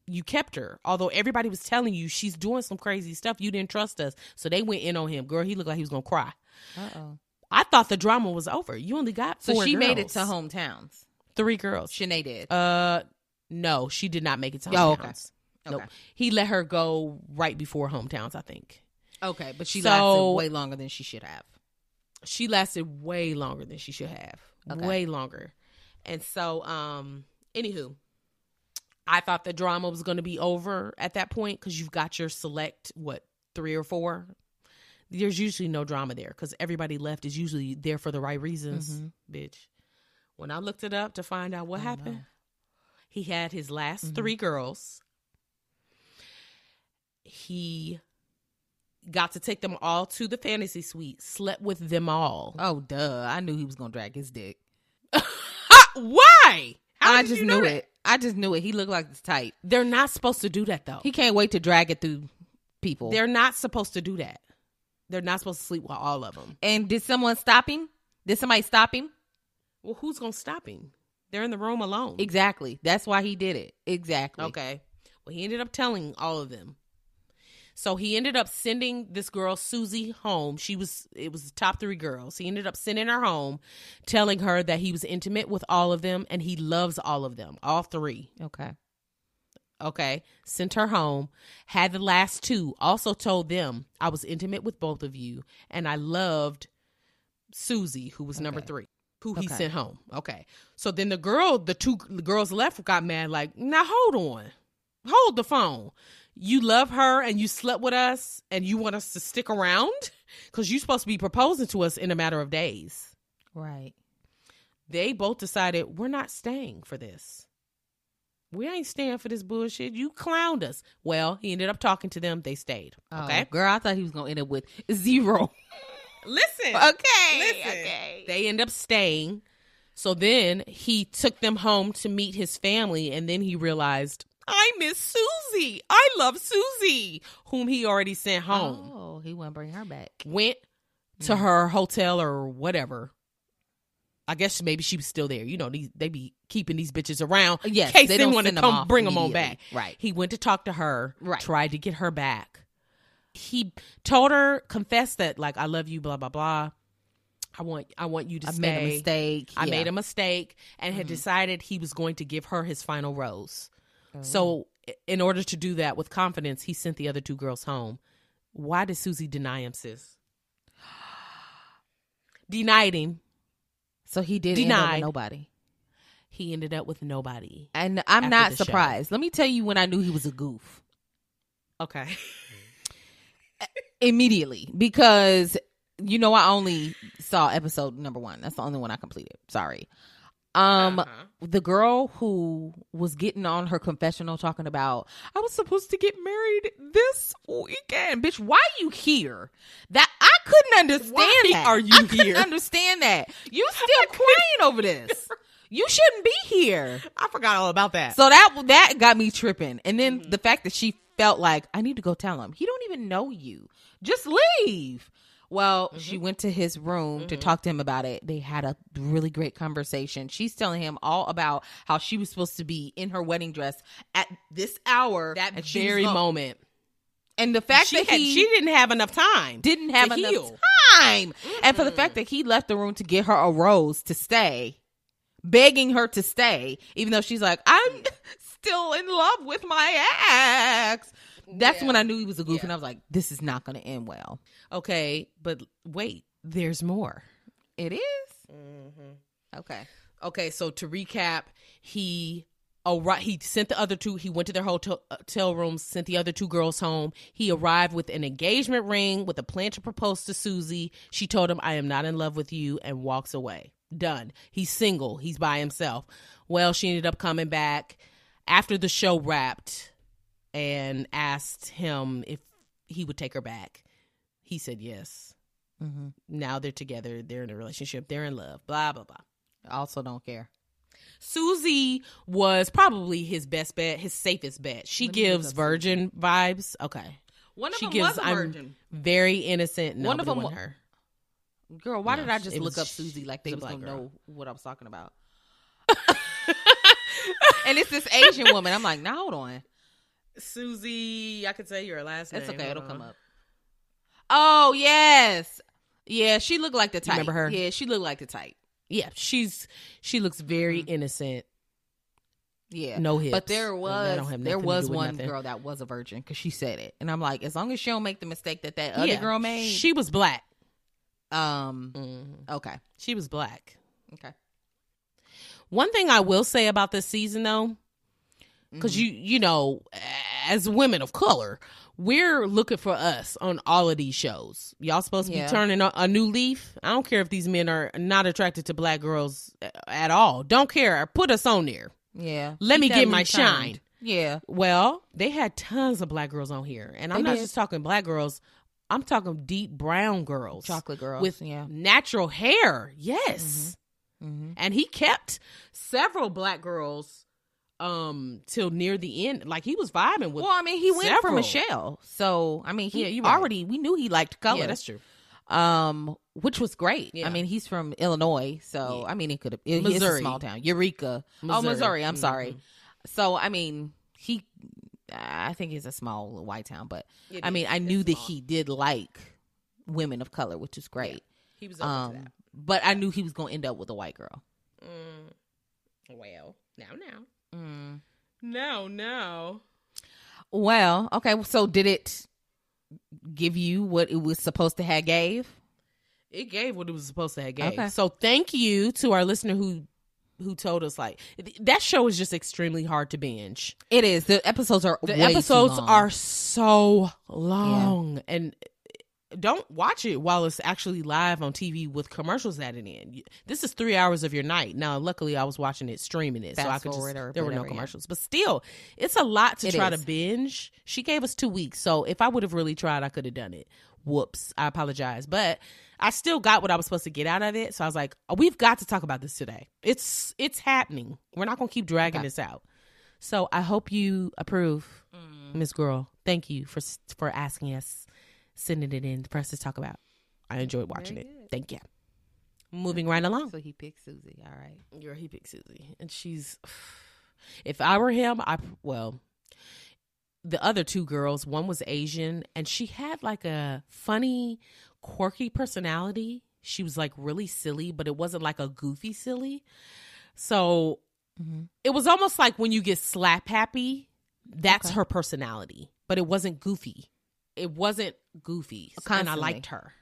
You kept her, although everybody was telling you she's doing some crazy stuff. You didn't trust us, so they went in on him. Girl, he looked like he was gonna cry. Uh oh. I thought the drama was over. You only got So she made it to hometowns. Three girls. Shanae did. Uh, no, she did not make it to hometowns. Oh, okay. Nope. Okay. He let her go right before hometowns. I think okay, but she So- lasted way longer than she should have. she lasted way longer than she should have. Okay. Way longer. And so, um, anywho, I thought the drama was going to be over at that point because you've got your select what three or four. There's usually no drama there because everybody left is usually there for the right reasons, bitch. When I looked it up to find out what Mm-hmm. Oh, happened, no. he had his last three girls. He got to take them all to the fantasy suite, slept with them all. Oh duh! I knew he was gonna drag his dick. Why? How I just you know knew that? it. I just knew it. He looked like this type. They're not supposed to do that though. He can't wait to drag it through people. They're not supposed to do that. They're not supposed to sleep with all of them. and did someone stop him? Did somebody stop him? Well, who's gonna stop him? They're in the room alone. Exactly. That's why he did it. Exactly. Okay. Well, he ended up telling all of them. So he ended up sending this girl Susie home. She was it was the top 3 girls. He ended up sending her home telling her that he was intimate with all of them and he loves all of them, all 3. Okay. Okay. Sent her home, had the last two, also told them I was intimate with both of you and I loved Susie who was number 3. Who he Okay. sent home. Okay. So then the girl, the two girls left got mad like, "Now hold on. Hold the phone. You love her and you slept with us and you want us to stick around cuz you're supposed to be proposing to us in a matter of days." Right. They both decided we're not staying for this. We ain't staying for this bullshit. You clowned us. Well, he ended up talking to them. They stayed. Oh, okay. Okay. Oh, Girl, I thought he was gonna end up with zero. Listen. okay. Listen. Okay. They end up staying. So then he took them home to meet his family, and then he realized, I miss Susie. I love Susie, whom he already sent home. Oh, he wouldn't bring her back. Went to hmm. her hotel or whatever. I guess maybe she was still there. You know, these, they be keeping these bitches around Yes, in case they they, don't want to send them come off bring them on back. immediately. Right. He went to talk to her, Right. tried to get her back. He told her, confessed that like I love you, blah blah blah. I want I want you to stay. I stay. made a mistake. I Yeah. made a mistake and had mm-hmm. decided he was going to give her his final rose. So, in order to do that with confidence, he sent the other two girls home. Why did Susie deny him, sis? Denied him. So he did end up with Denied. nobody. He ended up with nobody. And I'm not the show. surprised. Let me tell you when I knew he was a goof. Okay. Immediately. Because you know I only saw episode number one. That's the only one I completed. Sorry. Um Uh-huh. the girl who was getting on her confessional talking about I was supposed to get married this weekend. Bitch, why you here? That I couldn't understand Why that. are you I couldn't here? understand that. You still crying over this. You shouldn't be here. I forgot all about that. So that that got me tripping. And then Mm-hmm. the fact that she felt like I need to go tell him. He don't even know you. Just leave. Well, she Mm-hmm. went to his room to talk to him about it. They had a really great conversation. She's telling him all about how she was supposed to be in her wedding dress at this hour. that very moment. And the fact She, that had, he she didn't have enough time. didn't have enough heal. time. And for the fact that he left the room to get her a rose to stay, begging her to stay, even though she's like, I'm still in love with my ex. That's Yeah. when I knew he was a goof, Yeah. and I was like, this is not going to end well. Okay, but wait, there's more. It is? Mm-hmm. Okay. Okay, so to recap, he arri- he sent the other two. He went to their hotel, uh, hotel rooms, sent the other two girls home. He arrived with an engagement ring with a plan to propose to Susie. She told him, "I am not in love with you," and walks away. Done. He's single. He's by himself. Well, she ended up coming back after the show wrapped and asked him if he would take her back. He said yes. Mm-hmm. Now they're together. They're in a relationship. They're in love. Blah blah blah. I also don't care. Susie was probably his best bet, his safest bet. She gives virgin vibes. Okay. One she gives I'm very innocent. No, One of them wasn't her. Girl, why No, did I just look was- up Susie like they was was going to girl. know what I was talking about? and it's this Asian woman. I'm like, now hold on. Susie, I could say your last That's name. okay. Hold It'll come up. Oh yes, yeah. She looked like the type. remember her? Yeah, she looked like the type. Yeah, she's she looks very innocent. Yeah, No hips. But there was there was one nothing. girl that was a virgin because she said it, and I'm like, as long as she don't make the mistake that that other Yeah, girl made. She was black. um. Mhm. Okay. She was black. Okay. One thing I will say about this season, though, because Mm-hmm. you you know, as women of color, we're looking for us on all of these shows. Y'all supposed to Yeah. be turning a, a new leaf. I don't care if these men are not attracted to black girls at all. Don't care. Put us on there. Yeah. Let me get my shine. Yeah. Well, they had tons of black girls on here, and I'm not did. just talking black girls. I'm talking deep brown girls, Chocolate girls. with yeah. natural hair. Yes Mm-hmm. and he kept several black girls um till near the end like he was vibing with Well, I mean, he went for. Michelle, so I mean, he Yeah, you're right. already we knew he liked color. yeah that's true um, which was great. Yeah. I mean, he's from Illinois, so. I mean, it could have. It, it's a Missouri. small town, Eureka. Oh, Missouri. Missouri. I'm Mhm. sorry. So I mean, he. I think it's a small white town, but It I mean, is. I It's knew that small. he did like women of color, which is great. he was Um, but I knew he was going to end up with a white girl. mm. well now now Mm. no no Well, okay. So did it give you what it was supposed to have gave? it gave what it was supposed to have gave Okay. so thank you to our listener who who told us like that show is just extremely hard to binge It is. The episodes are the episodes are so long and don't watch it while it's actually live on TV with commercials added in. This is three hours of your night. Now, luckily, I was watching it streaming it, so I could just there were no whatever, yeah. commercials. But still, it's a lot to It try is. to binge. She gave us two weeks, so if I would have really tried, I could have done it. Whoops. I apologize. But I still got what I was supposed to get out of it. So I was like, oh, we've got to talk about this today. It's it's happening. We're not gonna keep dragging Okay. this out. So I hope you approve, Mm. Miss Girl. Thank you for for asking us, sending it in for us to talk about. I enjoyed watching Very it. good. Thank you. Moving right along. So he picked Susie. All right. Girl, he picked Susie, and she's. If I were him, I well, the other two girls, one was Asian, and she had like a funny, quirky personality. She was like really silly, but it wasn't like a goofy silly. So mm-hmm. it was almost like when you get slap happy, that's Okay. her personality, but it wasn't goofy. It wasn't goofy, and I liked her,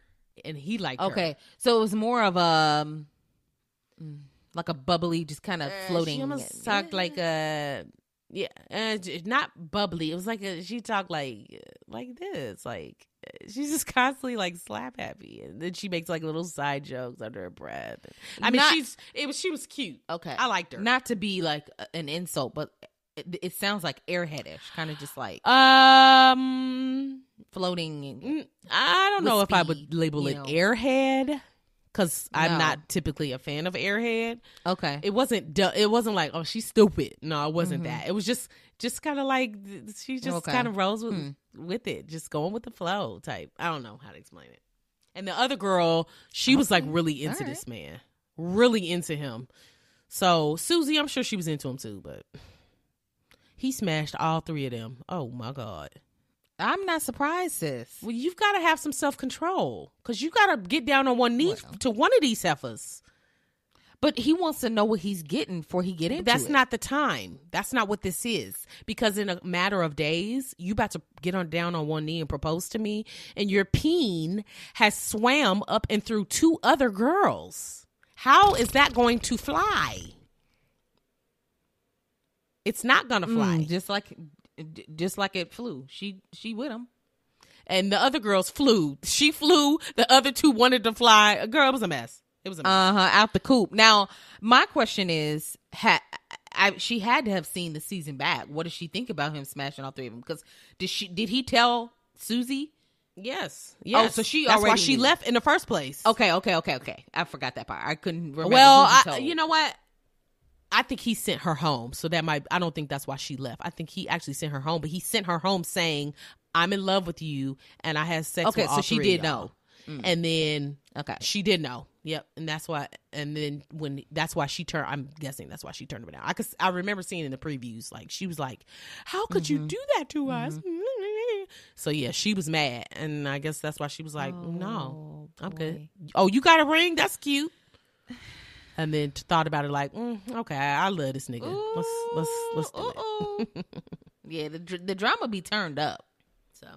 and he liked her. Okay. So it was more of a um, mm, like a bubbly, just kind of Uh, floating. She almost talked like a yeah, uh, not bubbly. It was like a she talked like uh, like this, like uh, she's just constantly like slap happy, and then she makes like little side jokes under her breath. I mean, Not- she's it was she was cute. Okay. I liked her. Not to be like an insult, but it, it sounds like airheadish, kind of just like um, floating. mm, I don't know if I would label it know. airhead because I'm No. not typically a fan of airhead. Okay. it wasn't du- it wasn't like oh she's stupid no it wasn't Mhm. that it was just just kind of like she just Okay. kind of rolls with, Hmm. with it just going with the flow type i don't know how to explain it and the other girl she was like really into All this man really into him so susie i'm sure she was into him too but he smashed all three of them oh my god I'm not surprised, sis. well you've got to have some self-control because you got to get down on one knee Well. to one of these heifers But he wants to know what he's getting before he get into That's it. not the time. That's not what this is. Because in a matter of days, you about to get on down on one knee and propose to me, and your peen has swam up and through two other girls. How is that going to fly? It's not gonna fly. Mm, just like just like it flew. She she with him. And the other girls flew. She flew. The other two wanted to fly. A girl it was a mess. It was a mess. Uh huh. Out the coop. Now, my question is, ha, I, she had to have seen the season back. What does she think about him smashing all three of them? Because did she did he tell Susie? yes. Yes. so she That's why she knew. left in the first place. Okay, okay, okay, okay. I forgot that part. I couldn't remember. Well, I, you know what? I think he sent her home. So that might, I don't think that's why she left. I think he actually sent her home, but he sent her home saying, I'm in love with you and I had sex Okay, so she did y'all." know. Mm. And then Okay. she did know. Yep. And that's why, and then when, that's why she turned, I'm guessing that's why she turned him down. I could, I remember seeing in the previews, like, she was like, How could you Mhm. do that to us? So yeah, she was mad. And I guess that's why she was like, No. Oh, I'm good. Oh, you got a ring? That's cute. And then thought about it like, mm, okay, I love this nigga. Let's let's let's do it. Ooh, ooh. yeah, the the drama be turned up. So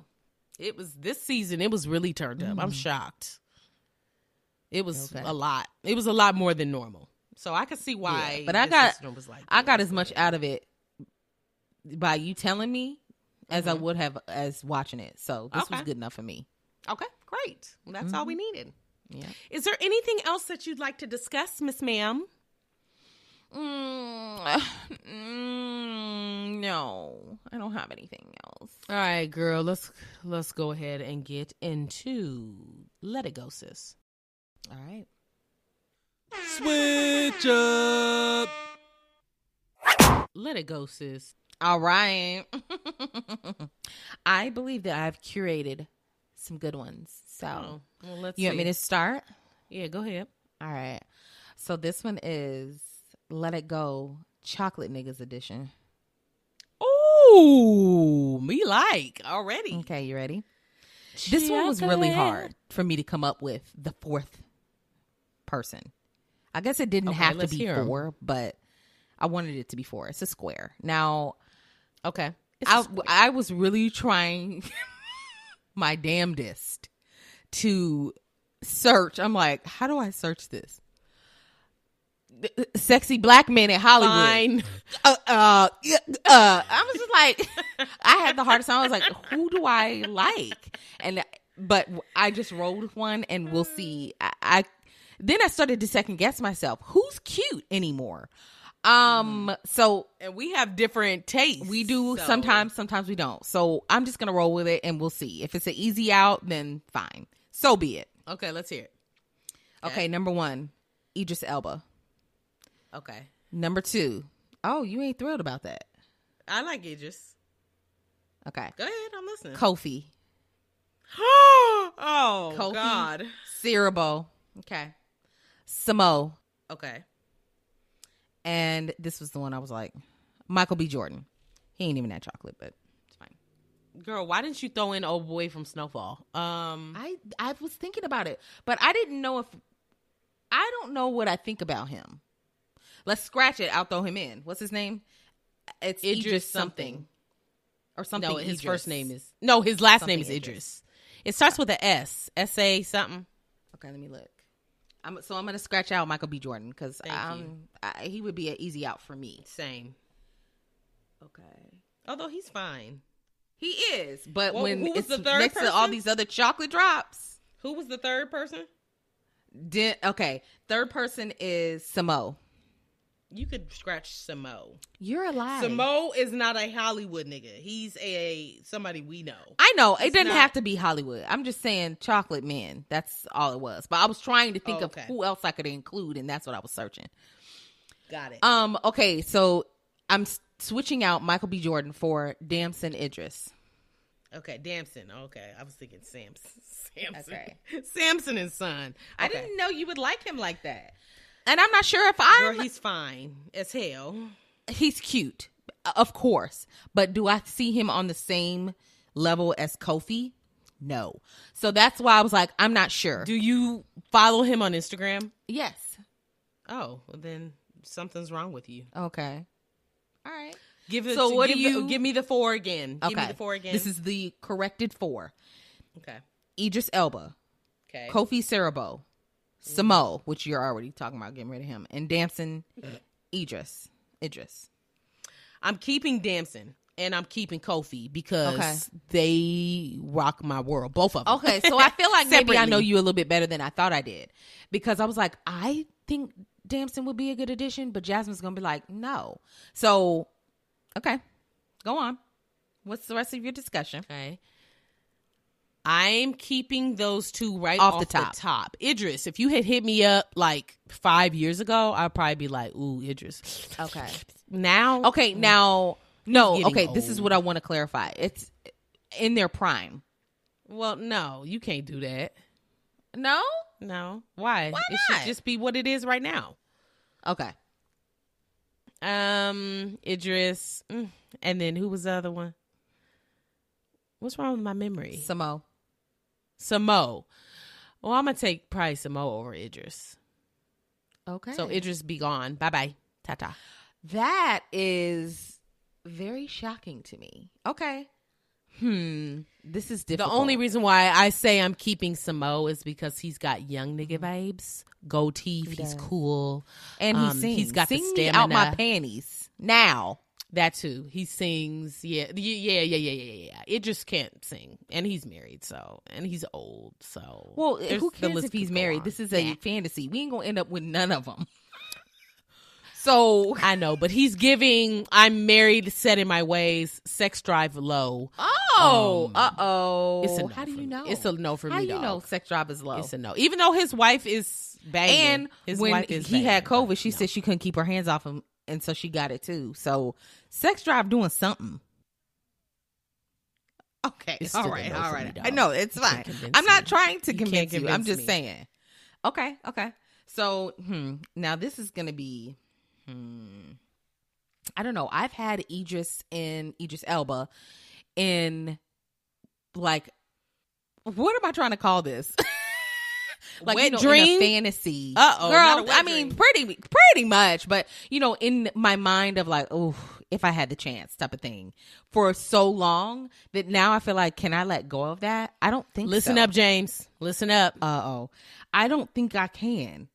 It was this season. It was really turned up. I'm Mm. shocked. It was Okay. a lot. It was a lot more than normal. So I could see why. Yeah, but I got- was like, I got as much out of it by you telling me as I Mhm. would have as watching it. So this was good enough for me. Okay, great. Well, that's all we Mm-hmm. needed. Yeah. Is there anything else that you'd like to discuss, Miss Ma'am? Mm, mm, no, I don't have anything else. All right, girl. Let's let's go ahead and get into Let It Go, sis. All right. Switch up. Let It Go, sis. All right. I believe that I've curated some good ones. So Oh, well, let's. you want me to start? Yeah, go ahead. All right. So this one is Let It Go Chocolate Niggas Edition. Ooh, me like already. Okay, you ready? This one was really hard for me to come up with the fourth person. I guess it didn't Okay, have to be 'em. four, but I wanted it to be four. It's a square. Now, Okay. I. I was really trying my damnedest to search. I'm like, how do I search this? Sexy black men in Hollywood. Uh, uh, uh, I was just like, I had the hardest time. I was like, who do I like? And but I just rolled one, and we'll see. I, I then I started to second guess myself. Who's cute anymore? Um, so And we have different tastes. we do so- sometimes, sometimes we don't. So I'm just gonna roll with it and we'll see. If it's an easy out, then fine. So be it. Okay, let's hear it. Okay, number one, Idris Elba. Okay. Number two, oh, you ain't thrilled about that. I like Idris. Okay. Go ahead, I'm listening. Kofi. oh Kofi. God. Siriboe. Okay. Samo. Okay. And this was the one I was like, Michael B. Jordan. He ain't even that chocolate, but it's fine. Girl, why didn't you throw in old boy from Snowfall? Um I I was thinking about it, but I didn't know if I don't know what I think about him. Let's scratch it. I'll throw him in. What's his name? It's Idris, Idris something. something. or something. no, his Idris. first name is No, his last name is Idris. Idris. It starts with a S. S A something. Okay, let me look. I'm, so I'm gonna scratch out Michael B. Jordan because um, I, he would be an easy out for me. Same. Okay, Although he's fine. he is, but Well, when it's the third next to all these other chocolate drops, Who was the third person? then okay, third person is Samo. You could scratch Samo. You're alive. Samo is not a Hollywood nigga. He's a somebody we know. I know it He's didn't not- have to be Hollywood. I'm just saying chocolate men. That's all it was. But I was trying to think Oh, of who else I could include, and that's what I was searching. Got it. Um. Okay. So I'm switching out Michael B. Jordan for Damson Idris. Okay, Damson. Okay, I was thinking Samson. Samson. Okay. Samson and Son. I didn't know you would like him like that. And I'm not sure if I'm. Girl, he's fine as hell. he's cute, of course. But do I see him on the same level as Kofi? No. So that's why I was like, I'm not sure. Do you follow him on Instagram? yes. Oh, well then something's wrong with you. Okay. All right. Give it. So what give do the- you- give me the four again? Okay. Give me the four again. This is the corrected four. okay. Idris Elba, Okay. Kofi Siriboe, Samo, which you're already talking about getting rid of him, and Damson Idris. Idris. I'm keeping Damson and I'm keeping Kofi because Okay. they rock my world. Both of them. Okay, so I feel like maybe I know you a little bit better than I thought I did. Because I was like, I think Damson would be a good addition, but Jasmine's gonna be like, no. So okay. Go on. What's the rest of your discussion? Okay. I'm keeping those two right Off off, the the, top. top. Idris, if you had hit me up like five years ago, I'd probably be like, "Ooh, Idris." Okay. Now, Okay, now no, okay, this is what I want to clarify. It's in their prime. well, no, you can't do that. No? No, why? Why It should just be what it is right now. Okay. Um, Idris, mm, and then who was the other one? What's wrong with my memory? Samo. Samo. Well, I'm gonna take probably Samo over Idris. Okay. So Idris be gone. Bye bye. Ta ta. that is very shocking to me. Okay. Hmm. This is difficult. The only reason why I say I'm keeping Samo is because he's got young nigga vibes, gold teeth, he's cool, and he um, sings. he's got the Sing me out my panties now. That too. He sings. Yeah, yeah, yeah, yeah, yeah, yeah. It just can't sing, and he's married, so and he's old, so. Well, who cares if he's married? This is a Yeah. fantasy. We ain't gonna end up with none of them. so, I know, but he's giving. I'm married, set in my ways, sex drive low. oh, Um, uh oh. It's a no How do you me. know? It's a no for How me. you dog. know sex drive is low? It's a no. Even though his wife is banging, and his when wife is he had COVID, she no. said she couldn't keep her hands off him, and so she got it too. So, sex drive doing something. Okay, It's all right, all right. me, I know it's fine. I'm not trying to You convince you. I'm just me. saying. Okay, okay. So, hmm, now this is gonna be, hmm, I don't know. I've had Idris in Idris Elba in like, what am I trying to call this? like Wet you know, dream? a fantasy. Uh-oh, girl. not a wet I mean, dream. pretty pretty much, but you know, in my mind of like, oh, if I had the chance, type of thing, for so long that now I feel like, can I let go of that? I don't think. Listen so. up, James. Listen up. Uh oh, I don't think I can.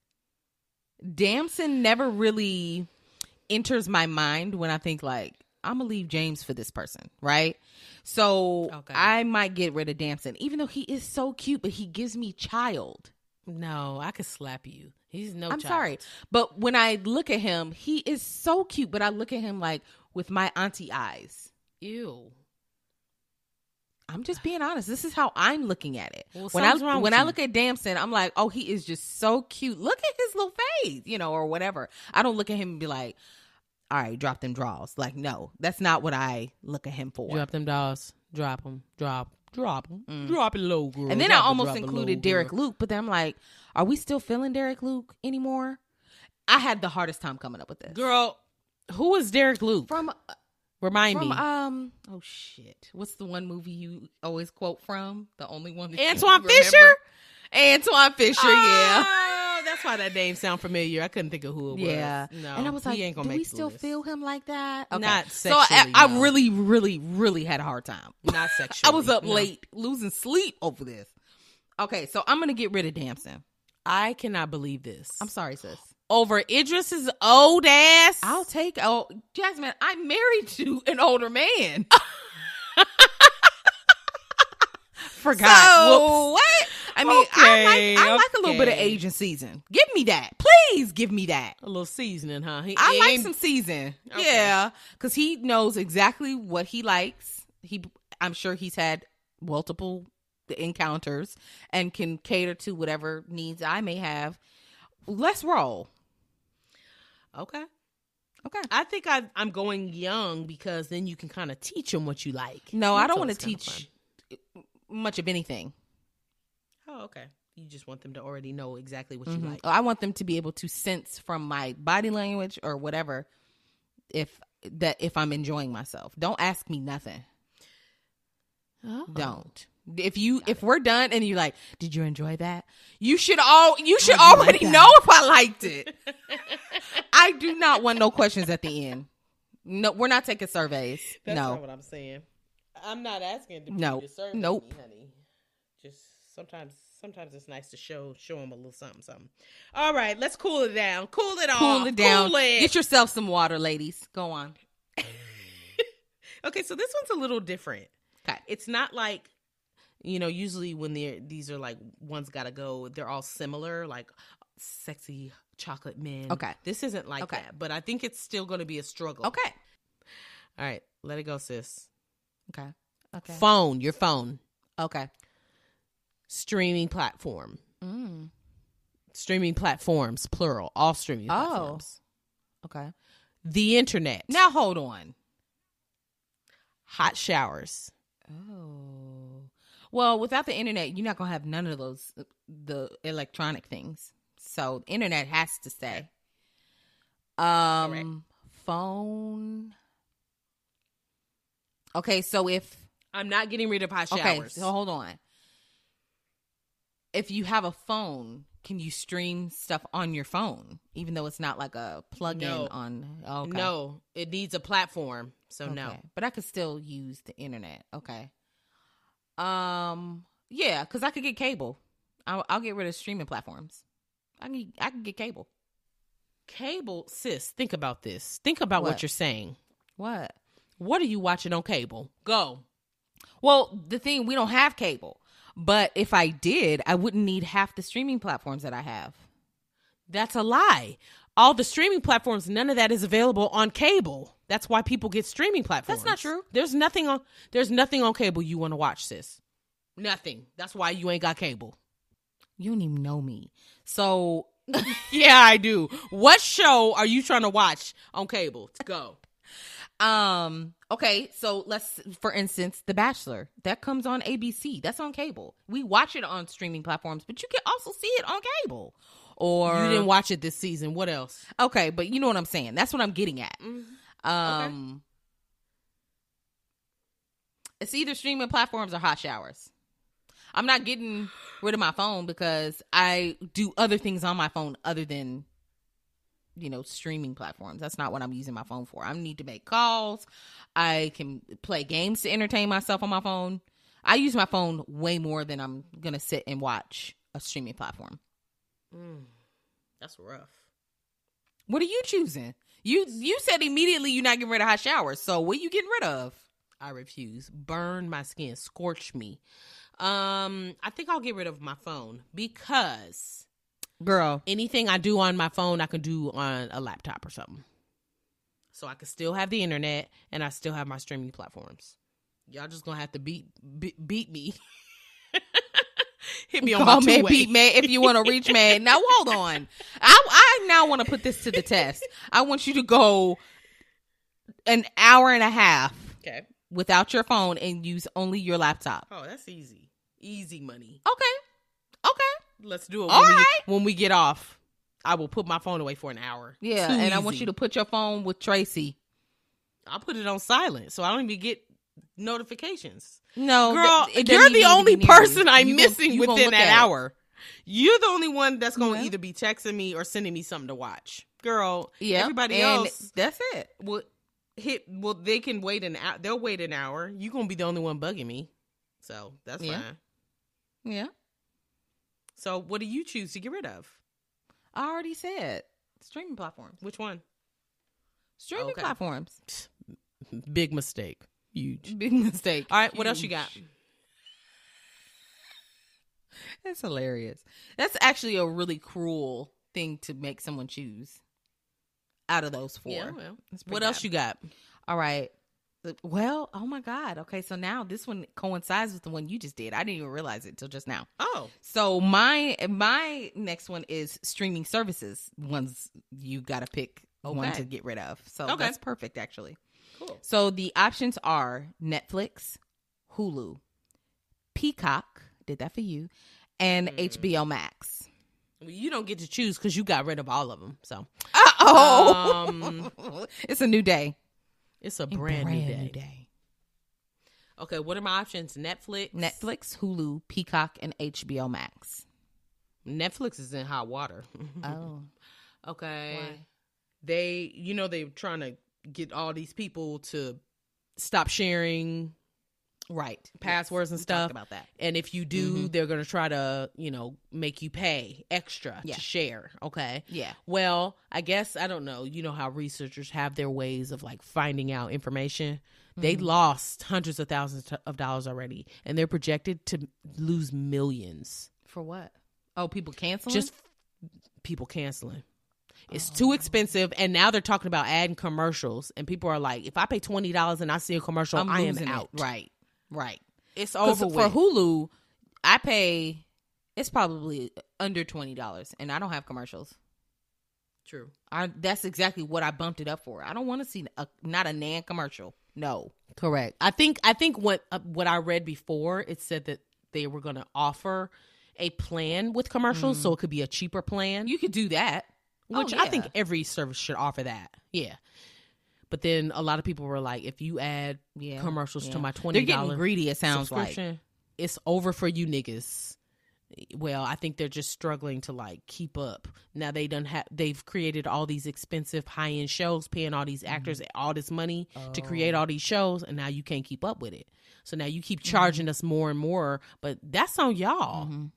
Damson never really enters my mind when I think like I'm gonna leave James for this person, right? So Okay. I might get rid of Damson, even though he is so cute, but he gives me child. No, I could slap you He's no. I'm child. sorry, but when I look at him, he is so cute. But I look at him like with my auntie eyes. Ew. I'm just being honest. This is how I'm looking at it. Well, when I when I look at Damson, I'm like, oh, he is just so cute. Look at his little face, you know, or whatever. I don't look at him and be like, all right, drop them draws. Like, no, that's not what I look at him for. Drop them draws. Drop them. Drop. Drop them. Drop it low, girl. Mm. and then I Drop it, almost included low, Derek girl. Luke, but then I'm like, are we still feeling Derek Luke anymore? I had the hardest time coming up with this. Girl, who is Derek Luke? From Remind from me. um oh shit. What's the one movie you always quote from? The only one that Antwone? Fisher? Antwone Fisher, yeah. That's why that name sound familiar. I couldn't think of who it was. Yeah. No. and I was he like, aind do gonna we make the still list. feel him like that? Not so I, sexually, I no. really, really, really had a hard time. not sexually? I was up No. late, losing sleep over this. Okay, so I'm gonna get rid of Damson. I cannot believe this. I'm sorry, sis. over Idris's old ass. I'll take oh Jasmine, I'm married to an older man. forgot. So what? I mean, Okay, I like I like a little bit of and season. Give me that, please. Give me that. A little seasoning, huh? He I like some season. Okay. Yeah, because he knows exactly what he likes. He, I'm sure he's had multiple encounters and can cater to whatever needs I may have. Let's roll. Okay. Okay. I think I, I'm going young because then you can kind of teach them what you like. No, I don't want to teach much of anything. Oh, okay. You just want them to already know exactly what Mhm. you like. Oh, I want them to be able to sense from my body language or whatever if that if I'm enjoying myself. Don't ask me nothing. Oh. Don't. If you if we're done and you're like, did you enjoy that? You should all you should already know if I liked it. I do not want no questions at the end. No, we're not taking surveys. That's no. not what I'm saying. I'm not asking to No. be to serve Nope. me, honey. Just sometimes, sometimes it's nice to show show them a little something, something. All right, let's cool it down. Cool it off. Cool it down. Cool it. Get yourself some water, ladies. Go on. okay, so this one's a little different. Okay. It's not like you know. Usually when they're these are like one's got to go. They're all similar, like sexy chocolate men. Okay. This isn't like Okay. that, but I think it's still going to be a struggle. Okay. All right, let it go, sis. Okay. Okay. Phone, your phone, Okay. streaming platform. Mm. streaming platforms, plural, all streaming Oh. platforms. Okay. The internet, Now hold on. hot showers, Oh. Well, without the internet, you're not gonna have none of those uh, the electronic things. So internet has to stay. Um Correct. phone. Okay, so if I'm not getting rid of hot showers. okay, so hold on. If you have a phone, can you stream stuff on your phone, even though it's not like a plug-in No. on? oh, Okay. No, it needs a platform. So no. But I could still use the internet. Okay. Um. Yeah, because I could get cable. I'll, I'll get rid of streaming platforms. I can. I can get cable. Cable, sis, think about this. Think about what, What? you're saying. What? What are you watching on cable? Go. Well, the thing we don't have cable, but if I did, I wouldn't need half the streaming platforms that I have. That's a lie. All the streaming platforms, none of that is available on cable. That's why people get streaming platforms. That's not true. There's nothing on there's nothing on cable you want to watch, sis. Nothing. That's why you ain't got cable. You don't even know me. So Yeah, I do. What show are you trying to watch on cable? Go. Um. Okay. So let's, for instance, The Bachelor that comes on ABC. That's on cable. We watch it on streaming platforms, but you can also see it on cable. Or You didn't watch it this season. What else? Okay, but you know what I'm saying. That's what I'm getting at. Um. It's either streaming platforms or hot showers. I'm not getting rid of my phone because I do other things on my phone other than you know streaming platforms. That's not what I'm using my phone for. I need to make calls. I can play games to entertain myself on my phone. I use my phone way more than I'm going to sit and watch a streaming platform. That's rough. What are you choosing? You you said immediately you're not getting rid of hot showers. So what are you getting rid of? I refuse. Burn my skin, scorch me. Um, I think I'll get rid of my phone because girl. Anything I do on my phone, I can do on a laptop or something. So I can still have the internet and I still have my streaming platforms. Y'all just gonna have to beat beat, beat me. Hit me on Call my me. Pete May if you want to reach me. Now hold on. I I now want to put this to the test. I want you to go an hour and a half Okay. without your phone and use only your laptop. Oh, that's easy. Easy money. Okay. Let's do it All when, we, when we get off. I will put my phone away for an hour. Yeah, Too and I want you to put your phone with Tracy. I'll put it on silent so I don't even get notifications. No, Girl, th- you're the only need to be near person. I'm You missing gonna within that it. hour. You're the only one that's going to Yeah. either be texting me or sending me something to watch. Girl, Yeah, everybody else That's it. will hit. Well, they can wait an hour. They'll wait an hour. You're gonna be the only one bugging me, so that's Yeah. fine. Yeah, So, what do you choose to get rid of? I already said streaming platforms. Which one? Streaming Okay. platforms. Big mistake. Huge. Big mistake. All right, what else you got? That's hilarious. That's actually a really cruel thing to make someone choose out of those four. Yeah, well, That's pretty what else you got? All right. Well, oh my God. Okay, so now this one coincides with the one you just did. I didn't even realize it till just now. Oh, So my my next one is streaming services. Ones you got to pick one to get rid of. So Okay. that's perfect, actually. cool. So the options are Netflix, Hulu, Peacock. Did that for you, and Mm. HBO Max. Well, you don't get to choose because you got rid of all of them. So Uh Um, it's a new day. It's a brand, new, day. new day. Okay, what are my options? Netflix. Netflix, Hulu, Peacock, and HBO Max. Netflix is in hot water. Oh, okay. Why? They, you know, they're trying to get all these people to stop sharing right. passwords and stuff. about that. And if you do, Mhm. they're going to try to, you know, make you pay extra Yeah. to share. Okay. Yeah. Well, I guess I don't know. You know how researchers have their ways of like finding out information. They Mhm. lost hundreds of thousands of dollars already, and they're projected to lose millions. For what? Oh, people canceling. Just people canceling. It's Oh. too expensive, and now they're talking about adding commercials, and people are like, "If I pay twenty dollars and I see a commercial, I'm I am losing it. out." Right. Right. It's over for. Hulu, I pay. It's probably under twenty dollars, and I don't have commercials. True. I that's exactly what I bumped it up for. I don't want to see a not a nan commercial. No. Correct. I think I think what uh, what I read before it said that they were going to offer a plan with commercials, so it could be a cheaper plan. You could do that. which Oh, I think every service should offer that. Yeah. But then a lot of people were like, if you add Yeah. commercials yeah. to my They're twenty getting dollars greedy. It sounds like. it's over for you niggas. Well, I think they're just struggling to like keep up. Now they done have they've created all these expensive high end shows, paying all these actors all this money to create Oh. all these shows, and now you can't keep up with it. So now you keep Mm-hmm. charging us more and more, but that's on y'all. Mhm.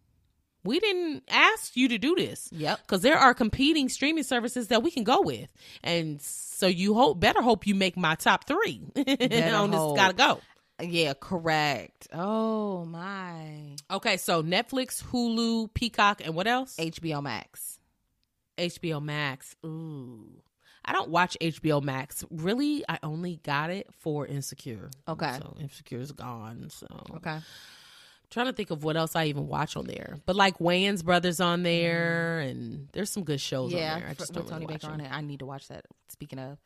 We didn't ask you to do this Yep. because there are competing streaming services that we can go with, and so you hope better hope you make my top three on this. Gotta go. Yeah. Correct. Oh my. Okay, so Netflix, Hulu, Peacock, and what else? HBO Max. HBO Max. Ooh, I don't watch HBO Max. Really, I only got it for Insecure. Okay. so Insecure's gone. So Okay. Trying to think of what else I even watch on there. But like Wayans Brothers on there, and there's some good shows yeah. on there. I just don't Tony really Baker on it. I need to watch that. Speaking of,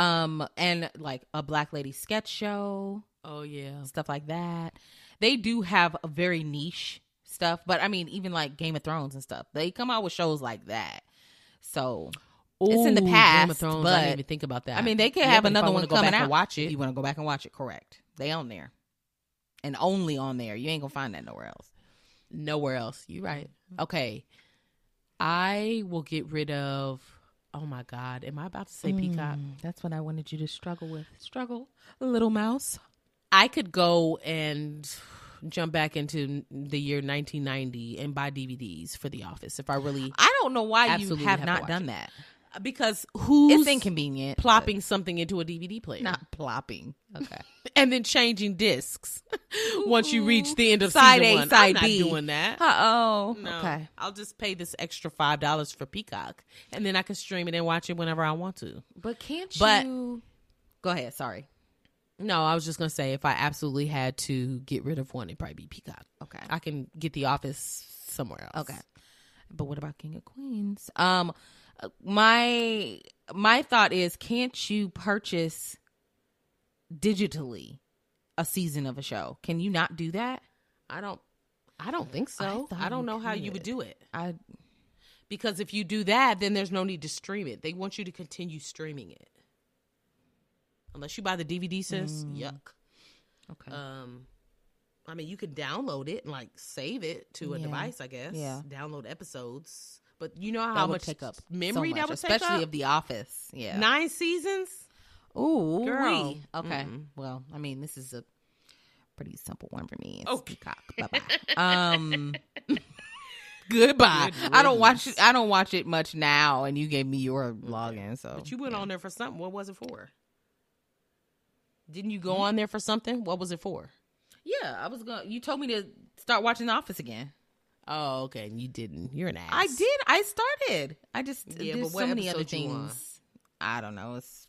um, and like a Black Lady sketch show. Oh yeah. stuff like that. They do have a very niche stuff, but I mean, even like Game of Thrones and stuff, they come out with shows like that. So It's in the Ooh, Game past, of Thrones. I but- didn't even think about that. I mean, they could Yeah, have if I another one go coming back out. and watch If it. you want to go back and watch it, correct? They on there, and only on there. You ain't gonna find that nowhere else. nowhere else. You right. Okay. I will get rid of. Oh my God! Am I about to say Peacock? Mm, that's what I wanted you to struggle with. Struggle, little mouse. I could go and jump back into the year 1990 and buy DVDs for The Office if I really. I don't know why you have have not done it. that. Because who's It's inconvenient. plopping something into a DVD player? Not plopping. Okay. and then changing discs once you reach the end of Side season A, one. side I'm B. not doing that. Uh oh. No. Okay. I'll just pay this extra five dollars for Peacock, and then I can stream it and watch it whenever I want to. But can't But- you? Go ahead. Sorry. No, I was just gonna say if I absolutely had to get rid of one, it'd probably be Peacock. Okay. I can get The Office somewhere else. Okay. But what about King of Queens? Um, my my thought is, can't you purchase digitally a season of a show? Can you not do that? I don't. I don't think so. thought I, don't know how you would do it I because if you do that, then there's no need to stream it. They want you to continue streaming it, unless you buy the DVD. Sis, Mm. yuck. okay. Um, I mean, you can download it and like save it to a Yeah. device. I guess. Yeah. Download episodes, but you know how much take up memory so that would especially take up. of The Office. Yeah. Nine seasons. Ooh, Girl. Okay. Mm-mm. Well, I mean, this is a pretty simple one for me. It's Okay. Peacock. Bye bye. um. Goodbye. Good I don't watch. riddance. I don't watch it much now, and you gave me your login. So, But you went yeah. on there for something. What was it for? Didn't you go Hmm? on there for something? What was it for? Yeah, I was going. to You told me to start watching The Office again. Oh, okay. And you didn't. You're an ass. I did. I started. I just Yeah, there's but what so many other things. I don't know. It's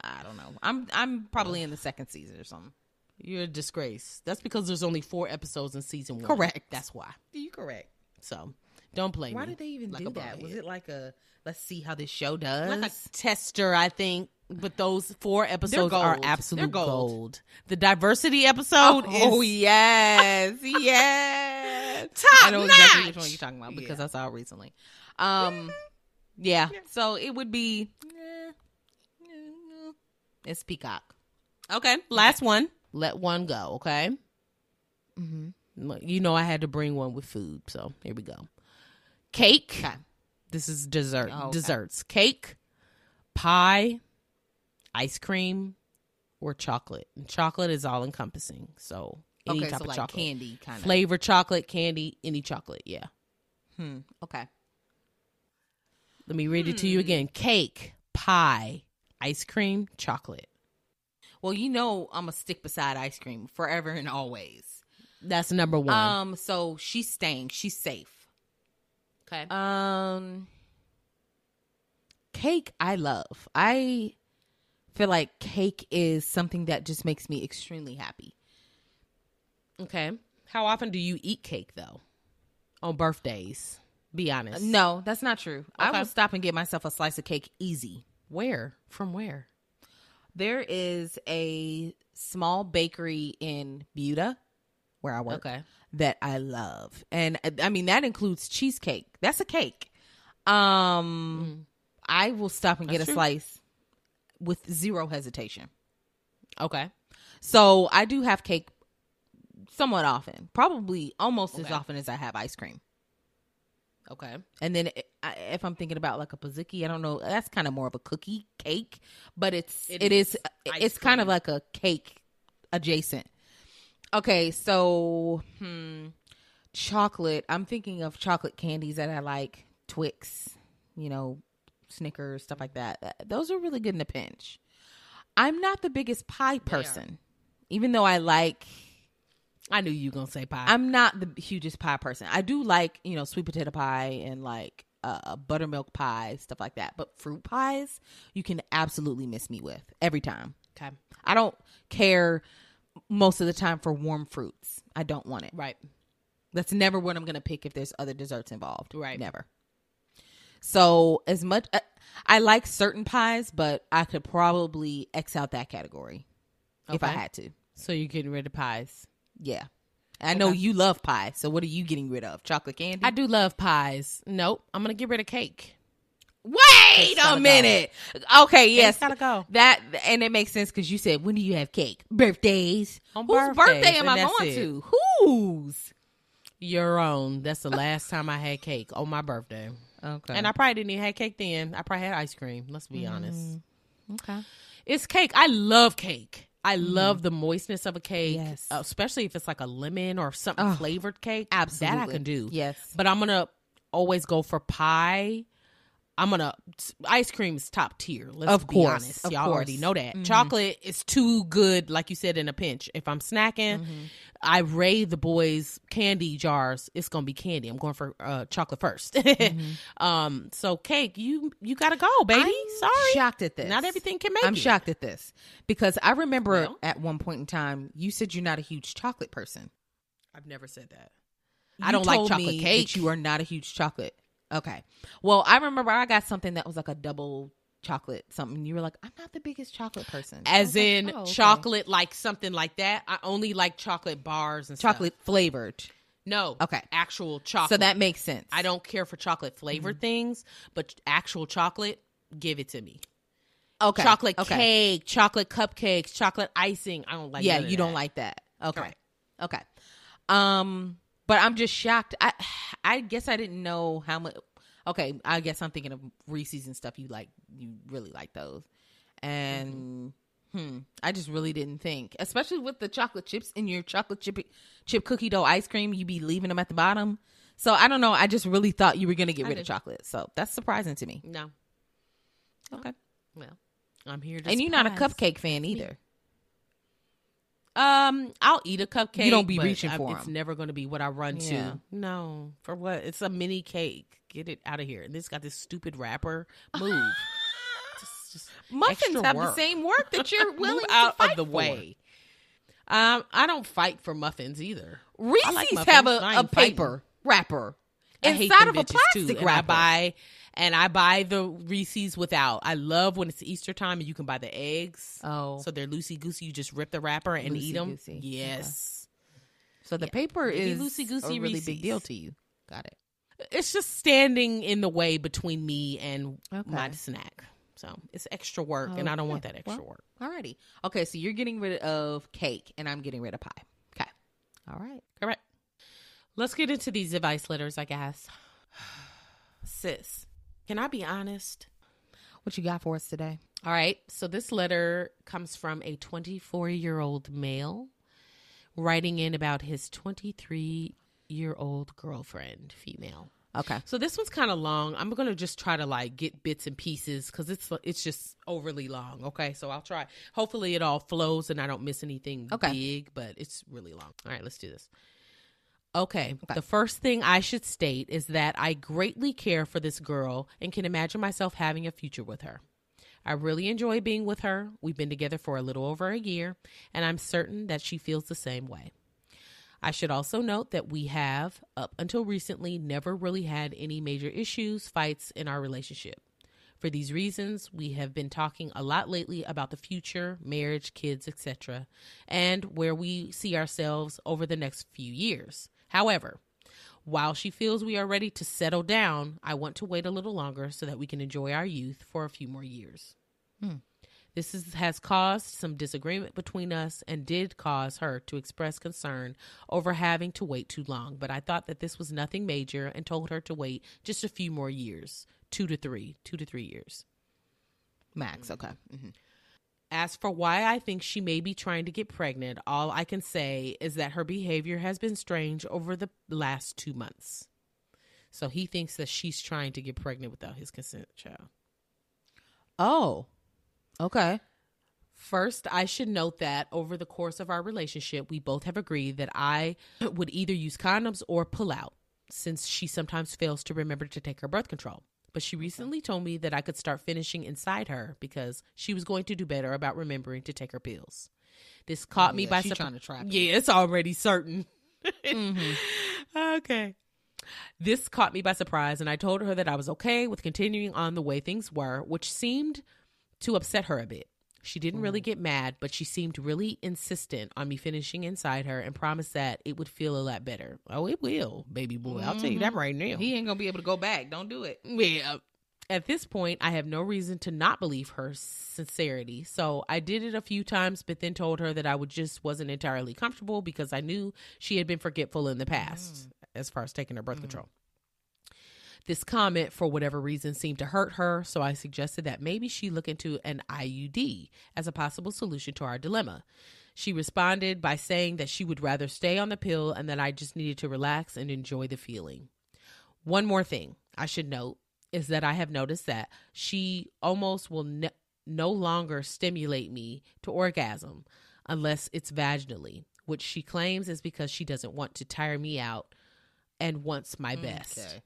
I don't know. I'm I'm probably in the second season or something. You're a disgrace. That's because there's only four episodes in season one. Correct. That's why. You correct. So don't blame me. Why did they even like do that? Was it like a let's see how this show does? like a tester? I think. But those four episodes are absolute gold. gold. The diversity episode oh is yes, yes. Top I know exactly which one you're talking about because Yeah. I saw it recently. Um, yeah. So it would be. It's Peacock. okay. Last one. Let one go. Okay. Mm-hmm. You know I had to bring one with food, so here we go. Cake. Okay. This is dessert. Oh, okay. Desserts. Cake, pie, ice cream, or chocolate. And chocolate is all encompassing. So any Okay, type so of like chocolate. candy kind of. Flavor chocolate, candy, any chocolate. Yeah. Hmm. Okay. Let me read it to you Hmm. again. Cake, pie, ice cream, chocolate. Well, you know I'm a stick beside ice cream forever and always. That's number one. Um, so she's staying. She's safe. okay. Um, cake I love. I feel like cake is something that just makes me extremely happy. Okay. How often do you eat cake though? On birthdays. Be honest. No, that's not true. I will stop and get myself a slice of cake easy. Where? From where? There is a small bakery in Buda where I work Okay. that I love. And uh, I mean that includes cheesecake. That's a cake. Um I will stop and get a true. slice with zero hesitation. Okay. So I do have cake somewhat often, probably almost as often as I have ice cream. Okay. And then if I'm thinking about like a pizookie, I don't know, that's kind of more of a cookie cake, but it's It it is, is it's kind of like a cake adjacent. Okay, so hmm, chocolate. I'm thinking of chocolate candies that I like, Twix, you know, Snickers, stuff like that. Those are really good in a pinch. I'm not the biggest pie person, even though I like I knew you were gonna say pie. I'm not the hugest pie person. I do like, you know, sweet potato pie and like uh, buttermilk pie, stuff like that. But fruit pies, you can absolutely miss me with every time. okay. I don't care most of the time for warm fruits. I don't want it. Right. That's never what I'm going to pick if there's other desserts involved. Right. Never. So, as much uh, I like certain pies, but I could probably X out that category if I had to. So you're getting rid of pies. Yeah. I know Okay. you love pie. So, what are you getting rid of? Chocolate candy? I do love pies. Nope. I'm gonna get rid of cake. Wait a go. minute. Okay, yes. Gotta go. That and it makes sense because you said when do you have cake? Birthdays. On Whose birthdays, birthday am I going it. to? Whose? Your own. That's the last time I had cake on my birthday. Okay. And I probably didn't even have cake then. I probably had ice cream. Let's be mm. honest. okay. It's cake. I love cake. I love mm. the moistness of a cake, Yes. especially if it's like a lemon or something Oh, flavored cake. Absolutely. That I can do. Yes. But I'm gonna always go for pie, I'm gonna ice cream is top tier. Let's Of be course, honest. of Y'all already know that. Mhm. Chocolate is too good, like you said, in a pinch. If I'm snacking, Mm-hmm. I raid the boys' candy jars. It's gonna be candy. I'm going for uh, chocolate 1st Mm-hmm. um, so cake, you you gotta go, baby. I'm Sorry, shocked at this. not everything can make it. I'm it. shocked at this because I remember Well. at one point in time you said you're not a huge chocolate person. I've never said that. You I don't like chocolate cake. You are not a huge chocolate. Okay. Well, I remember I got something that was like a double chocolate something. You were like, I'm not the biggest chocolate person. As was like, in "Oh, okay." chocolate, like something like that. I only like chocolate bars and stuff. chocolate flavored. No, Okay. actual chocolate. So that makes sense. I don't care for chocolate flavored Mm-hmm. things, but actual chocolate, give it to me. okay. Chocolate okay. cake, chocolate cupcakes, chocolate icing. I don't like. yeah, you don't that. like that. Okay. Correct. Okay. Um, but I'm just shocked. I I guess I didn't know how much. Okay, I guess I'm thinking of Reese's and stuff. You like, you really like those, and hmm, I just really didn't think, especially with the chocolate chips in your chocolate chip chip cookie dough ice cream, you be leaving them at the bottom. So I don't know. I just really thought you were gonna get I rid of chocolate. So that's surprising to me. No. Okay, Well, I'm here to. and you're not a cupcake fan either. Um, I'll eat a cupcake. You don't be but reaching I- for It's 'em. never going to be what I run Yeah. to. No, for what? It's a mini cake. Get it out of here. And this got this stupid wrapper. Move. just, just Muffins have the same work that you're willing out to fight of the for. way. Um, I don't fight for muffins either. Reese's like have muffins. a, I a fighting. paper wrapper inside them of a plastic too. Wrapper. I buy and I buy the Reese's without. I love when it's Easter time and you can buy the eggs. oh, So they're loosey goosey. You just rip the wrapper and eat them. Yes. so the yeah. paper is loosey-goosey a really big deal to you. Got it. It's just standing in the way between me and my snack. So it's extra work, and I don't want that extra Well, work. Alrighty. Okay, so you're getting rid of cake, and I'm getting rid of pie. Okay. All right. Correct. Let's get into these advice letters, I guess. Sis, can I be honest? What you got for us today? All right. So this letter comes from a 24 year old male writing in about his 23 year old girlfriend, female. Okay. So this one's kind of long. I'm gonna just try to like get bits and pieces because it's it's just overly long. Okay, so I'll try. Hopefully, it all flows and I don't miss anything Okay. big, but it's really long. All right, let's do this. Okay, Okay. the first thing I should state is that I greatly care for this girl and can imagine myself having a future with her. I really enjoy being with her. We've been together for a little over a year, and I'm certain that she feels the same way. I should also note that we have, up until recently, never really had any major issues, fights in our relationship. For these reasons, we have been talking a lot lately about the future, marriage, kids, etc., and where we see ourselves over the next few years. However, while she feels we are ready to settle down, I want to wait a little longer so that we can enjoy our youth for a few more years. This is, has caused some disagreement between us and did cause her to express concern over having to wait too long. But I thought that this was nothing major and told her to wait just a few more years two to three, two to three years. Max. Okay. hmm As for why I think she may be trying to get pregnant, all I can say is that her behavior has been strange over the last two months. So he thinks that she's trying to get pregnant without his consent, child. Oh. Okay. First, I should note that over the course of our relationship, we both have agreed that I would either use condoms or pull out, since she sometimes fails to remember to take her birth control. But she recently told me that I could start finishing inside her because she was going to do better about remembering to take her pills. This caught Oh, me yeah, by surprise. trying to trap. Yeah, it's already certain. Mhm. Okay. This caught me by surprise, and I told her that I was okay with continuing on the way things were, which seemed to upset her a bit. She didn't really Mm. get mad, but she seemed really insistent on me finishing inside her and promised that it would feel a lot better. Oh, it will, baby boy. I'll tell you that right now. Mm-hmm. He ain't gonna be able to go back. Don't do it. Yeah. At this point, I have no reason to not believe her sincerity. So I did it a few times, but then told her that I would just wasn't entirely comfortable because I knew she had been forgetful in the past as far as taking her birth control. This comment, for whatever reason, seemed to hurt her, so I suggested that maybe she look into an IUD as a possible solution to our dilemma. She responded by saying that she would rather stay on the pill and that I just needed to relax and enjoy the feeling. One more thing I should note is that I have noticed that she almost will ne- no longer stimulate me to orgasm unless it's vaginally, which she claims is because she doesn't want to tire me out and wants my best. Okay.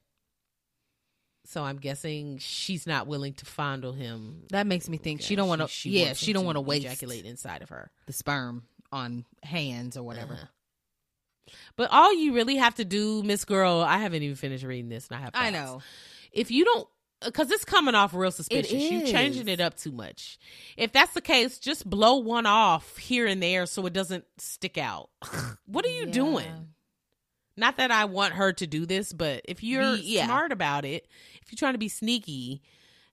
So I'm guessing she's not willing to fondle him. That makes me think she don't want to. Yeah, she don't want to waste ejaculate inside of her. the sperm on hands or whatever. Uh-huh. But all you really have to do, Miss Girl, I haven't even finished reading this, and I have. I know. if you don't because it's coming off real suspicious you is. changing it up too much if that's the case just blow one off here and there so it doesn't stick out what are you Yeah. doing not that i want her to do this but if you're Be- yeah. smart about it if you're trying to be sneaky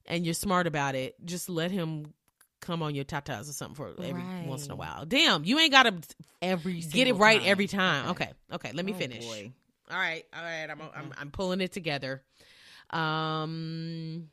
and you're smart about it just let him come on your tatas or something for every once in a while damn you ain't gotta Every get it right time. every time okay okay, let me Oh, finish boy. all right, all right. I'm, I'm I'm pulling it together. Um,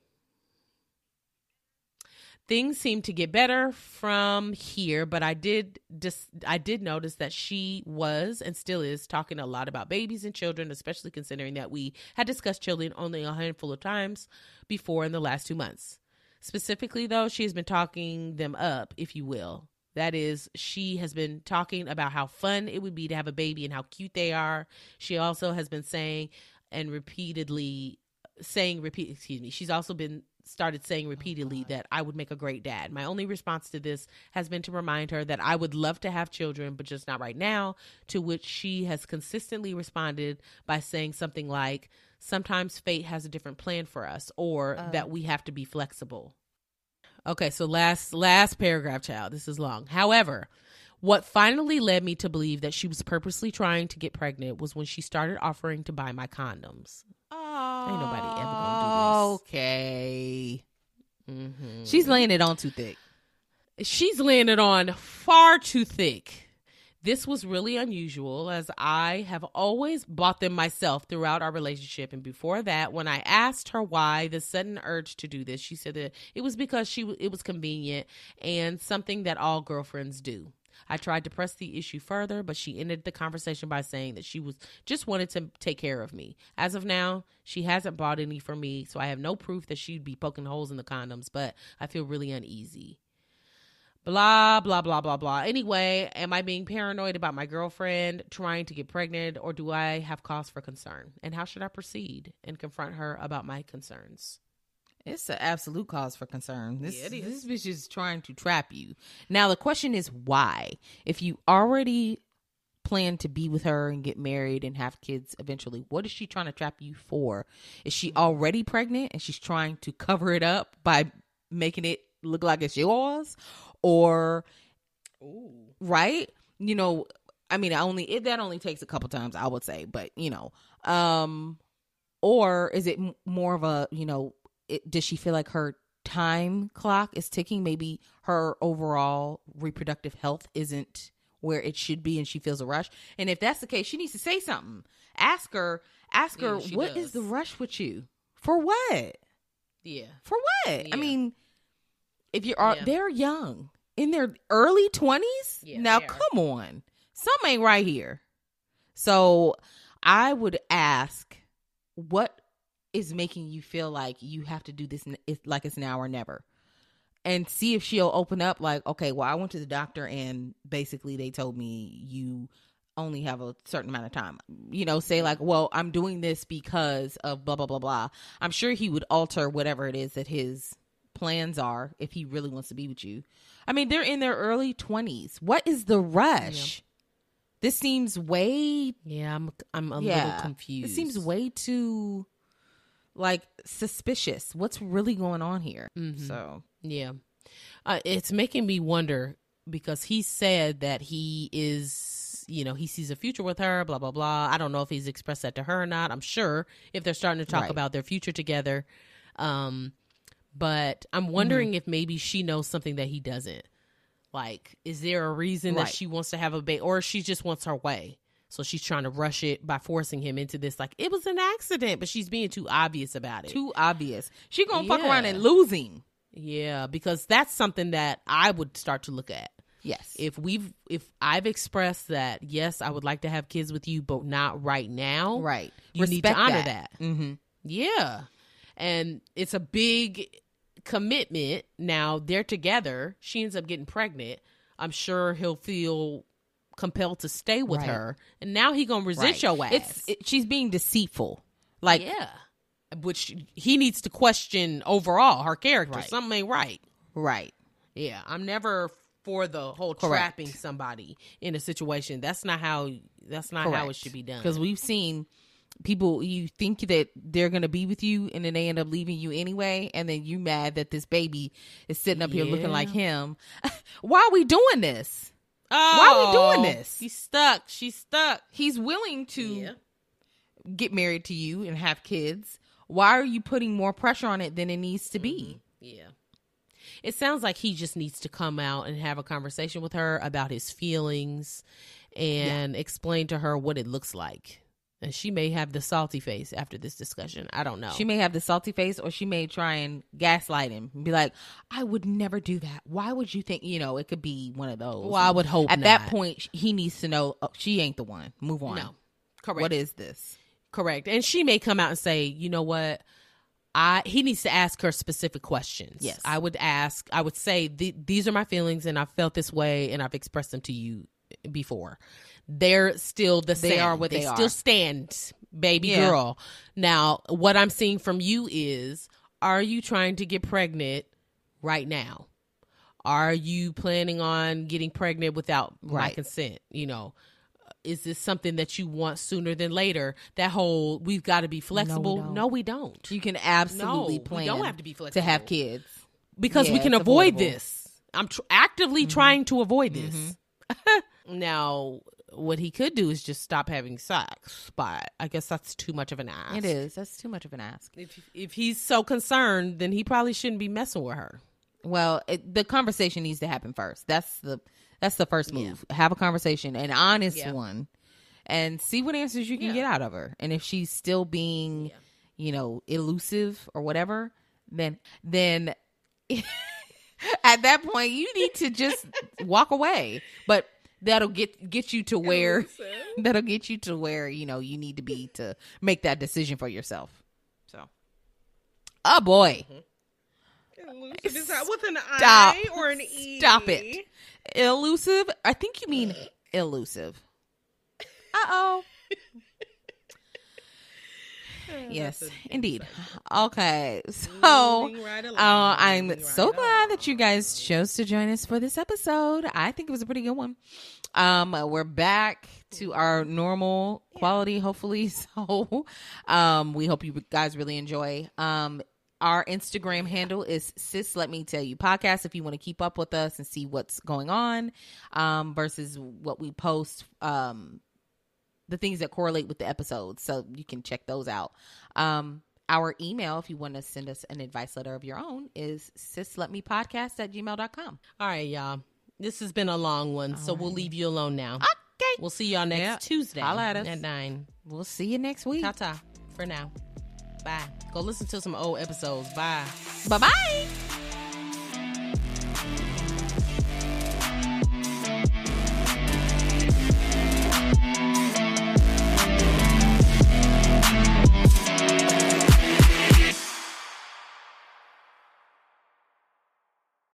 things seem to get better from here, but I did dis- I did notice that she was and still is talking a lot about babies and children, especially considering that we had discussed children only a handful of times before in the last two months. Specifically, though, she has been talking them up, if you will. That is, she has been talking about how fun it would be to have a baby and how cute they are. She also has been saying and repeatedly saying repeat excuse me she's also been started saying repeatedly oh, that i would make a great dad. My only response to this has been to remind her that i would love to have children but just not right now to which she has consistently responded by saying something like sometimes fate has a different plan for us or oh. that we have to be flexible. Okay so last last paragraph child. This is long. However what finally led me to believe that she was purposely trying to get pregnant was when she started offering to buy my condoms Ain't nobody ever gonna do this. Okay. Mm-hmm. She's laying it on too thick. She's laying it on far too thick. This was really unusual as I have always bought them myself throughout our relationship. And before that, when I asked her why the sudden urge to do this, she said that it was because she it was convenient and something that all girlfriends do. I tried to press the issue further, but she ended the conversation by saying that she was just wanted to take care of me. As of now, she hasn't bought any for me, so I have no proof that she'd be poking holes in the condoms, but I feel really uneasy. Blah blah blah blah blah. Anyway am i being paranoid about my girlfriend trying to get pregnant or do i have cause for concern? And how should i proceed and confront her about my concerns It's an absolute cause for concern. This, Yeah, this bitch is trying to trap you. Now the question is why? If you already plan to be with her and get married and have kids eventually, what is she trying to trap you for? Is she already pregnant and she's trying to cover it up by making it look like it's yours? Or right? You know, I mean, I only it, that only takes a couple times, I would say, but you know, um, or is it m- more of a you know, it, does she feel like her time clock is ticking? Maybe her overall reproductive health isn't where it should be, and she feels a rush. And if that's the case, she needs to say something. Ask her, ask her, Yeah, what is does. the rush with you? For what? yeah For what? Yeah. I mean, if you're Yeah. they're young in their early twenties. Yeah, now come on, Some ain't right here. So I would ask, what is making you feel like you have to do this? It's like it's now or never, and see if she'll open up. Like, okay, well, I went to the doctor and basically they told me you only have a certain amount of time. You know, say like, well, I'm doing this because of blah blah blah blah. I'm sure he would alter whatever it is that his plans are if he really wants to be with you. I mean, they're in their early 20s. What is the rush? This seems way yeah i'm i'm a yeah, little confused It seems way too like suspicious. What's really going on here? Mm-hmm. So, Yeah. Uh, it's making me wonder because he said that he is, you know, he sees a future with her, blah, blah, blah. I don't know if he's expressed that to her or not. I'm sure if they're starting to talk Right. about their future together. Um, but I'm wondering Mm-hmm. if maybe she knows something that he doesn't. Like, is there a reason Right. that she wants to have a baby or she just wants her way? So she's trying to rush it by forcing him into this. Like, it was an accident, but she's being too obvious about it. too obvious. She going to fuck around and lose him. Yeah, because that's something that I would start to look at. Yes. If we've if I've expressed that yes, I would like to have kids with you, but not right now. right. You need to honor that. Mm-hmm. Yeah. and it's a big commitment. Now they're together. She ends up getting pregnant. I'm sure he'll feel compelled to stay with Right. her, and now he gonna resist your ass. It's it, she's being deceitful. Like yeah, which he needs to question overall her character. Right. Something ain't right. right. Yeah, I'm never for the whole Correct. trapping somebody in a situation. That's not how. That's not how it should be done. Because we've seen people you think that they're gonna be with you and then they end up leaving you anyway, and then you mad that this baby is sitting up here looking like him. Why are we doing this? Oh, why are we doing oh, this? He's stuck. She's stuck. He's willing to Yeah. get married to you and have kids. Why are you putting more pressure on it than it needs to be? Mm-hmm. Yeah. It sounds like he just needs to come out and have a conversation with her about his feelings and explain to her what it looks like. And she may have the salty face after this discussion. I don't know. She may have the salty face, or she may try and gaslight him and be like, "I would never do that. Why would you think?" You know, it could be one of those. well, I would hope At that point, he needs to know oh, she ain't the one. Move on. No. Correct. What is this? Correct. And she may come out and say, you know what? I he needs to ask her specific questions. Yes. I would ask. I would say these are my feelings, and I felt this way, and I've expressed them to you before. They're still the They same. are what they still are. stand, baby Yeah. girl. Now, what I'm seeing from you is, are you trying to get pregnant right now? Are you planning on getting pregnant without my consent? You know, is this something that you want sooner than later? That whole we've got to be flexible. don't. No, we don't. You can absolutely No, we plan. don't have to be flexible to have kids. because we can avoid avoidable. this. I'm tr- actively mm-hmm. trying to avoid this. Mm-hmm. now, what he could do is just stop having sex, but I guess that's too much of an ask. It is. That's too much of an ask. If if he's so concerned, then he probably shouldn't be messing with her. Well, it, the conversation needs to happen first. That's the that's the first move. Have a conversation, an honest Yeah. one, and see what answers you can Yeah. get out of her. And if she's still being, you know, elusive or whatever, then then at that point you need to just walk away. But that'll get get you to where that'll get you to where you know you need to be to make that decision for yourself. So, oh boy. Is that with an Stop. I or an E? Stop it. Elusive? I think you mean elusive. Uh oh. Yes, indeed. Okay, so right along, uh, I'm moving so right glad that you guys chose to join us for this episode. I think it was a pretty good one. Um, we're back to our normal quality, hopefully. So, um, we hope you guys really enjoy. Um, our Instagram handle is sis let me tell you podcast if you want to keep up with us and see what's going on um versus what we post um the things that correlate with the episodes so you can check those out um our email if you want to send us an advice letter of your own is sis let me podcast at gmail.com All right, y'all. This has been a long one, so we'll leave you alone now. okay We'll see y'all next Yeah. Tuesday Holla at us. at 9. we'll see you next week Ta ta for now. Bye. Go listen to some old episodes. Bye. bye bye